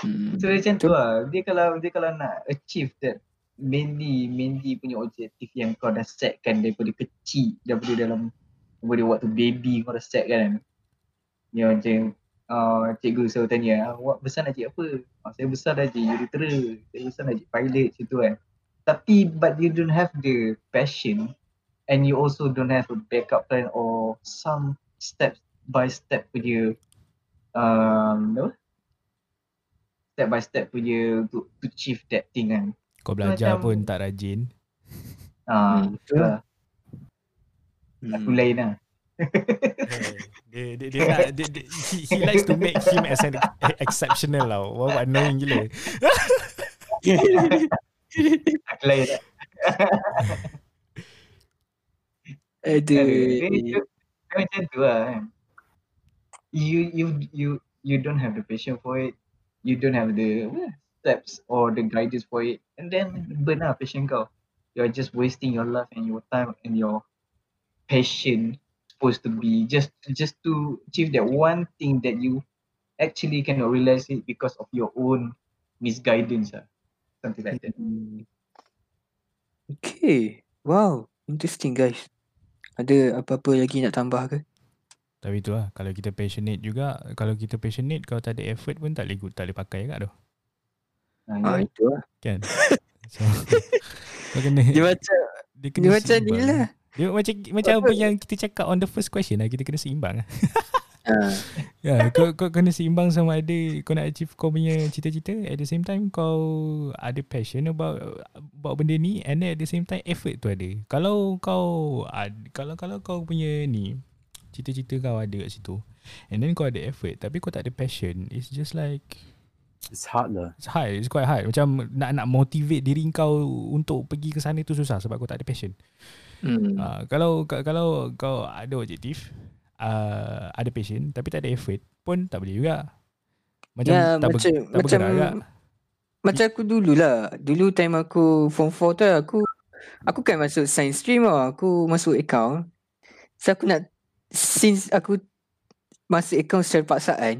[SPEAKER 1] Hmm.
[SPEAKER 2] So macam tu lah. Dia kalau dia kalau nak achieve that mainly mainly punya objektif yang kau dah setkan daripada kecil daripada dalam daripada waktu baby kau dah set kan. Ya macam uh, cikgu selalu tanya, ah, awak besar nak jadi apa? Ah, saya besar dah jadi jurutera, saya besar nak jadi pilot macam tu kan. Tapi but you don't have the passion and you also don't have a backup plan or some step by step punya um, apa? Step by step punya to, to achieve that thing kan.
[SPEAKER 3] Kau belajar
[SPEAKER 2] Macam-
[SPEAKER 3] pun tak rajin. [LAUGHS]
[SPEAKER 2] Ah,
[SPEAKER 1] Hmm,
[SPEAKER 2] betul lah. Aku
[SPEAKER 1] Hmm.
[SPEAKER 2] lain lah. [LAUGHS]
[SPEAKER 3] dia, dia, dia, nak, dia, dia, he, he likes to make him as an exceptional lah. Wow, annoying gila.
[SPEAKER 2] Aku lain lah. [LAUGHS]
[SPEAKER 1] Aduh.
[SPEAKER 2] Dia macam tu lah kan. You you you you don't have the passion for it. You don't have the steps or the guidance for it. And then burn lah passion kau. You're just wasting your life and your time and your passion supposed to be just just to achieve that one thing that you actually cannot realize it because of your own misguidance lah. Something like that.
[SPEAKER 1] Okay. Wow. Interesting guys. Ada apa-apa lagi nak tambah ke?
[SPEAKER 3] Tapi tu lah, kalau kita passionate juga, kalau kita passionate, kalau tak ada effort pun tak boleh, tak boleh pakai kat tu.
[SPEAKER 2] Ha,
[SPEAKER 1] Ah,
[SPEAKER 2] ya.
[SPEAKER 1] itu lah.
[SPEAKER 3] Kan? [LAUGHS] So, kau kena,
[SPEAKER 1] Dia macam
[SPEAKER 3] dia
[SPEAKER 1] dia macam ni lah.
[SPEAKER 3] Dia macam macam apa yang kita cakap on the first question lah, kita kena seimbang.
[SPEAKER 1] Ah. [LAUGHS]
[SPEAKER 3] Ya, kau, kau kena seimbang sama ada kau nak achieve kau punya cita-cita at the same time kau ada passion about about benda ni and then at the same time effort tu ada. Kalau kau ad, kalau kalau kau punya ni cita-cita kau ada kat situ and then kau ada effort tapi kau tak ada passion it's just like
[SPEAKER 4] It's hard lah.
[SPEAKER 3] it's hard it's quite hard macam nak nak motivate diri kau untuk pergi ke sana tu susah sebab kau tak ada passion
[SPEAKER 1] Hmm.
[SPEAKER 3] Uh, kalau ka- kalau kau ada objektif, uh, ada passion tapi tak ada effort pun tak boleh juga. Macam
[SPEAKER 1] Ya,
[SPEAKER 3] tak,
[SPEAKER 1] macam
[SPEAKER 3] ber, tak
[SPEAKER 1] macam
[SPEAKER 3] bergerak juga.
[SPEAKER 1] macam aku dulu lah. Dulu time aku form 4 tu aku aku kan masuk science stream lah. Aku masuk account. So aku nak since aku masuk account secara paksaan.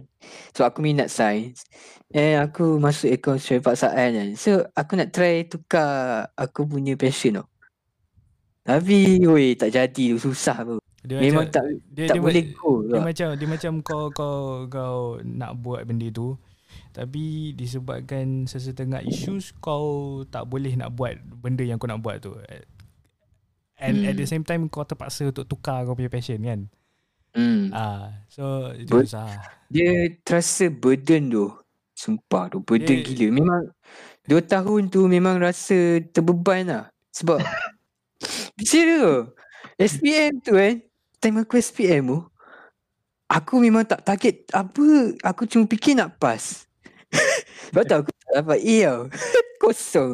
[SPEAKER 1] So aku minat science. And aku masuk account secara paksaan kan. So aku nak try tukar aku punya passion tau. Tapi weh tak jadi tu susah tu.
[SPEAKER 3] Dia
[SPEAKER 1] Memang
[SPEAKER 3] macam,
[SPEAKER 1] tak
[SPEAKER 3] dia,
[SPEAKER 1] tak
[SPEAKER 3] dia,
[SPEAKER 1] boleh
[SPEAKER 3] ma-
[SPEAKER 1] go
[SPEAKER 3] dia
[SPEAKER 1] lah.
[SPEAKER 3] macam dia macam kau kau kau nak buat benda tu tapi disebabkan sesetengah issues kau tak boleh nak buat benda yang kau nak buat tu. And at the
[SPEAKER 1] Hmm.
[SPEAKER 3] same time kau terpaksa untuk tukar kau punya passion kan.
[SPEAKER 1] Hmm.
[SPEAKER 3] Ah, so itu
[SPEAKER 1] But-
[SPEAKER 3] susah.
[SPEAKER 1] Dia terasa burden tu. Sumpah tu burden
[SPEAKER 3] Dia-
[SPEAKER 1] gila. Memang dua tahun tu memang rasa terbeban lah. Sebab [LAUGHS] serius tu. SPM tu kan. Time aku SPM tu. Aku memang tak target apa. Aku cuma fikir nak pass. [LAUGHS] Sebab tu aku tak dapat A tau. [LAUGHS] Kosong.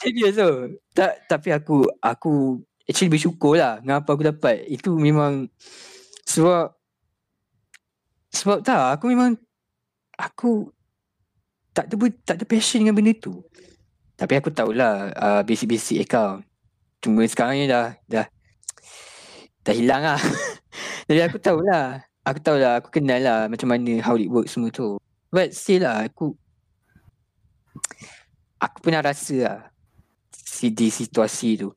[SPEAKER 1] Serius tu. Tak, tapi aku aku actually bersyukur lah dengan apa aku dapat. Itu memang sebab sebab tak aku memang aku tak ada tak ada passion dengan benda tu. Tapi aku tahulah uh, basic-basic account. Cuma sekarang ni dah dah dah hilang lah. [LAUGHS] Jadi aku tahulah. Aku tahulah, aku kenal lah macam mana how it works semua tu. But still lah, aku aku pernah rasa lah di situasi tu.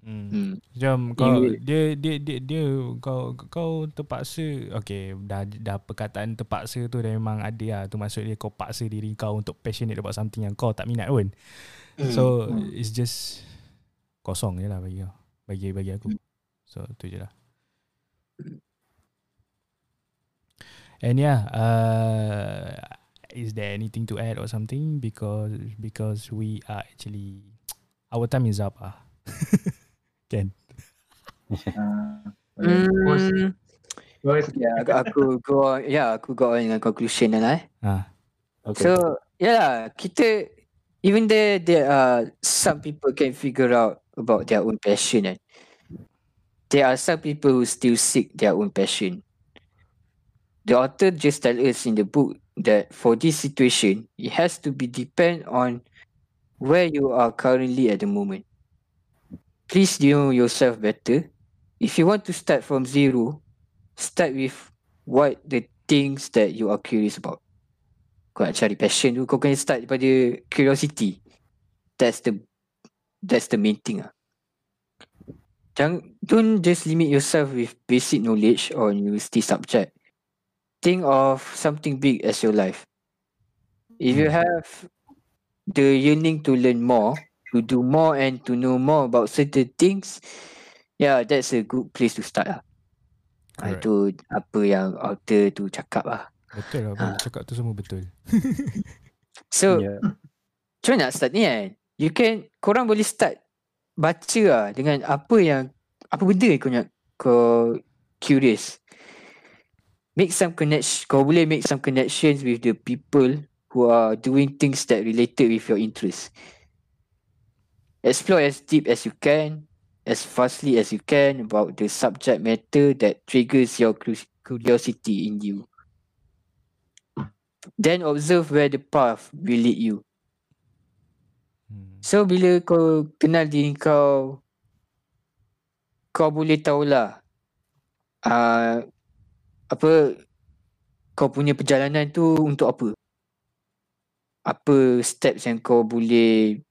[SPEAKER 3] Hmm.
[SPEAKER 1] Hmm.
[SPEAKER 3] Macam kau dia dia dia dia kau kau terpaksa okay dah dah perkataan terpaksa tu dah memang ada lah tu maksud dia kau paksa diri kau untuk passionate about something yang kau tak minat pun. So
[SPEAKER 2] Hmm.
[SPEAKER 3] it's just kosong je lah bagi kau. Bagi bagi aku. So tu je lah. And yeah, uh, is there anything to add or something? Because because we are actually our time is up ah. [LAUGHS] Can.
[SPEAKER 2] Uh, Terus, terus,
[SPEAKER 1] Ya, aku, aku go on, ya, aku go on dengan conclusion lah eh.
[SPEAKER 3] Ah,
[SPEAKER 4] Okay.
[SPEAKER 1] So, yeah, kita even there there are some people can figure out about their own passion and there are some people who still seek their own passion. The author just tell us in the book that for this situation, it has to be depend on where you are currently at the moment. Please know yourself better. If you want to start from zero, start with what the things that you are curious about. Kau nak cari passion tu, kau kena start daripada curiosity. That's the that's the main thing ah. Jangan, don't just limit yourself with basic knowledge or university subject. Think of something big as your life. If you have the yearning to learn more, to do more and to know more about certain things, yeah, that's a good place to start lah. Ah,
[SPEAKER 3] Correct.
[SPEAKER 1] Itu apa yang author tu cakap lah.
[SPEAKER 3] betul lah.
[SPEAKER 1] Ah.
[SPEAKER 3] Boleh cakap tu semua betul. [LAUGHS]
[SPEAKER 1] So,
[SPEAKER 4] yeah.
[SPEAKER 1] Macam mana nak start ni kan? You can, korang boleh start baca lah dengan apa yang, apa benda yang kau nak, kau curious. Make some connection, kau boleh make some connections with the people who are doing things that related with your interest. Explore as deep as you can, as fastly as you can about the subject matter that triggers your curiosity in you. Then observe where the path will lead you.
[SPEAKER 3] Hmm.
[SPEAKER 1] So bila kau kenal diri kau kau boleh tahulah uh, apa kau punya perjalanan tu untuk apa. Apa steps yang kau boleh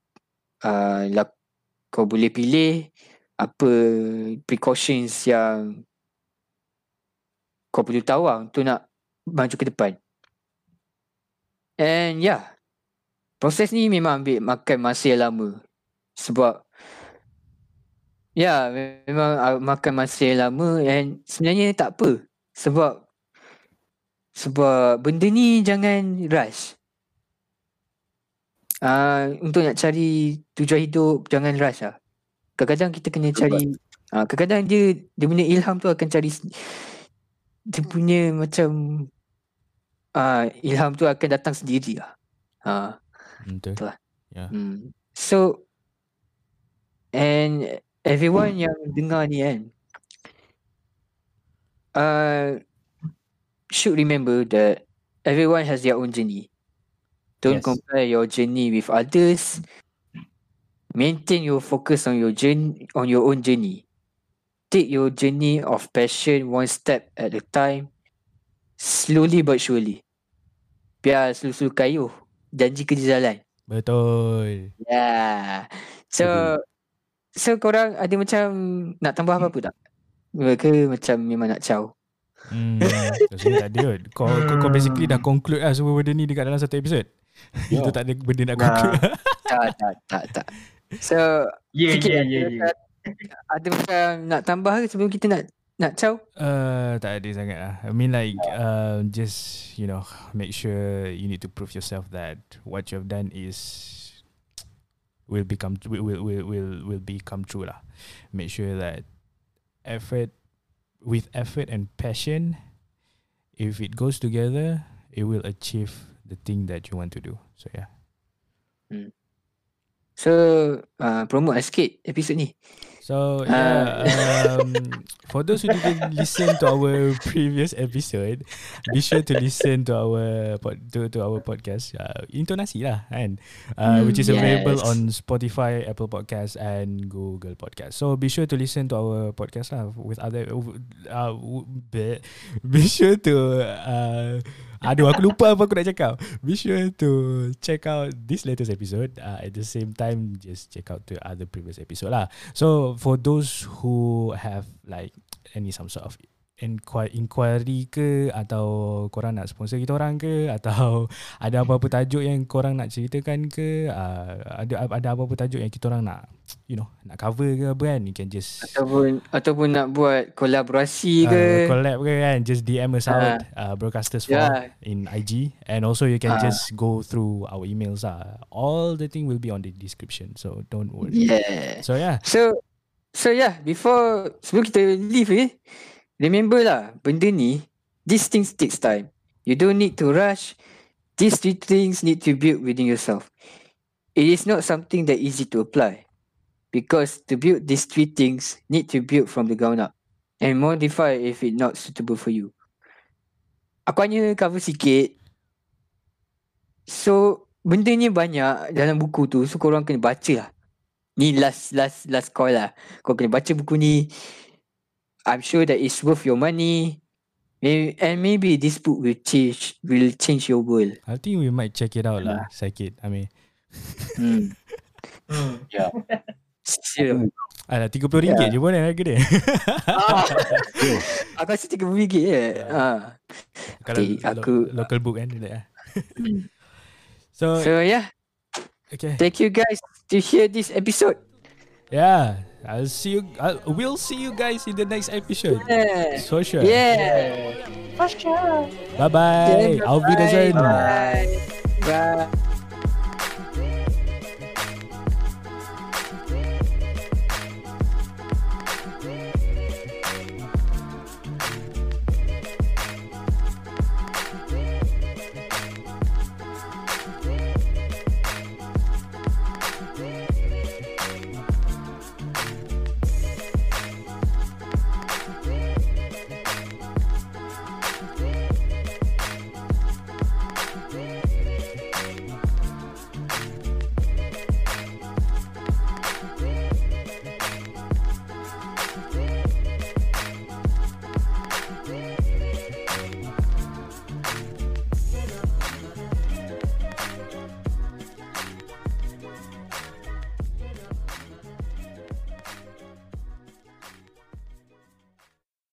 [SPEAKER 1] uh, kau boleh pilih, apa precautions yang kau perlu tahu lah untuk nak maju ke depan. And yeah, proses ni memang ambil makan masa yang lama. Sebab ya memang uh, makan masa yang lama and sebenarnya tak apa. Sebab sebab benda ni jangan rush. Uh, untuk nak cari tujuan hidup jangan rush lah. Kadang-kadang kita kena cari uh, kadang-kadang dia dia punya ilham tu akan cari dia punya macam uh, ilham tu akan datang sendiri lah. Uh,
[SPEAKER 3] Betul.
[SPEAKER 1] Betul lah.
[SPEAKER 3] Ya.
[SPEAKER 1] Hmm. So and everyone yang dengar ni kan uh, should remember that everyone has their own journey. Don't
[SPEAKER 4] Yes.
[SPEAKER 1] compare your journey with others. Maintain your focus on your journey on your own journey. Take your journey of passion one step at a time. Slowly but surely. Biar selu-selu kayuh. Janji kerja jalan.
[SPEAKER 3] Betul.
[SPEAKER 1] Yeah. So so korang ada macam nak tambah apa-apa tak? Ke macam memang nak caw?
[SPEAKER 3] Hmm. [LAUGHS] Tak ada kot. Kau, kau, kau basically dah conclude lah semua benda ni dekat dalam satu episod. [LAUGHS]
[SPEAKER 4] Ya.
[SPEAKER 3] Itu tak ada benda nak
[SPEAKER 2] Nah.
[SPEAKER 3] conclude. [LAUGHS]
[SPEAKER 1] tak, tak, tak, tak. So,
[SPEAKER 2] Yeah,
[SPEAKER 1] sikit
[SPEAKER 2] yeah,
[SPEAKER 1] ada
[SPEAKER 2] yeah, yeah.
[SPEAKER 1] macam- Ada macam nak tambah ke sebelum kita nak nak caw?
[SPEAKER 3] Uh, tak ada sangat lah. I mean like uh, just you know make sure you need to prove yourself that what you have done is will become will will will will, will become true lah. Make sure that effort with effort and passion, if it goes together, it will achieve the thing that you want to do. So yeah.
[SPEAKER 1] So, uh, promote lah sikit episod ni.
[SPEAKER 3] So yeah, um, for those who didn't listen to our previous episode, be sure to listen to our pod, to, to our podcast uh, intonasi lah, kan, uh, which is available on Spotify, Apple Podcasts, and Google Podcasts. So be sure to listen to our podcast lah with other. Uh, be, be sure to. Uh, Aduh aku lupa apa aku nak cakap. Be sure to check out this latest episode. Uh, At the same time Just check out the other previous episode lah. So for those who have like Any some sort of inquiry, inquiry ke Atau korang nak sponsor kita orang ke [LAUGHS] Atau ada apa-apa tajuk yang korang nak ceritakan ke uh, Ada ada apa-apa tajuk yang kita orang nak You know Nak cover ke apa kan You can just
[SPEAKER 1] Ataupun ataupun nak buat kolaborasi ke.
[SPEAKER 3] uh, collab ke kan just DM us out uh, broadcasters for
[SPEAKER 1] Yeah.
[SPEAKER 3] in IG and also you can
[SPEAKER 1] Ah.
[SPEAKER 3] just go through our emails uh, all the thing will be on the description so don't worry
[SPEAKER 1] Yeah.
[SPEAKER 3] so yeah
[SPEAKER 1] So so yeah, before sebelum kita leave eh, remember lah benda ni these things takes time. You don't need to rush. These three things need to build within yourself. It is not something that easy to apply. Because to build these three things need to build from the ground up and modify if it not suitable for you. Aku hanya cover sikit. So benda ni banyak dalam buku tu so korang kena baca lah. Ni last last last call lah. Kau kena baca buku ni. I'm sure that it's worth your money. Maybe, and maybe this book will change will change your world.
[SPEAKER 3] I think we might check it out lah Sakit I mean
[SPEAKER 2] Hmm. [LAUGHS]
[SPEAKER 4] Yeah.
[SPEAKER 1] Sure.
[SPEAKER 3] Alah RM30 yeah. je pun harga dia
[SPEAKER 1] ah, [LAUGHS] aku rasa tiga ringgit je. Ah.
[SPEAKER 3] Kalau
[SPEAKER 1] Okay,
[SPEAKER 3] lo-
[SPEAKER 1] aku-
[SPEAKER 3] local book kan dia.
[SPEAKER 1] Hmm. [LAUGHS]
[SPEAKER 3] So,
[SPEAKER 1] So yeah,
[SPEAKER 3] okay.
[SPEAKER 1] thank you guys to hear this episode.
[SPEAKER 3] Yeah, I'll see you. I'll, we'll see you guys in the next episode.
[SPEAKER 1] Yeah.
[SPEAKER 3] For sure.
[SPEAKER 1] Yeah.
[SPEAKER 3] Bye bye. Auf Wiedersehen.
[SPEAKER 1] Bye. Bye.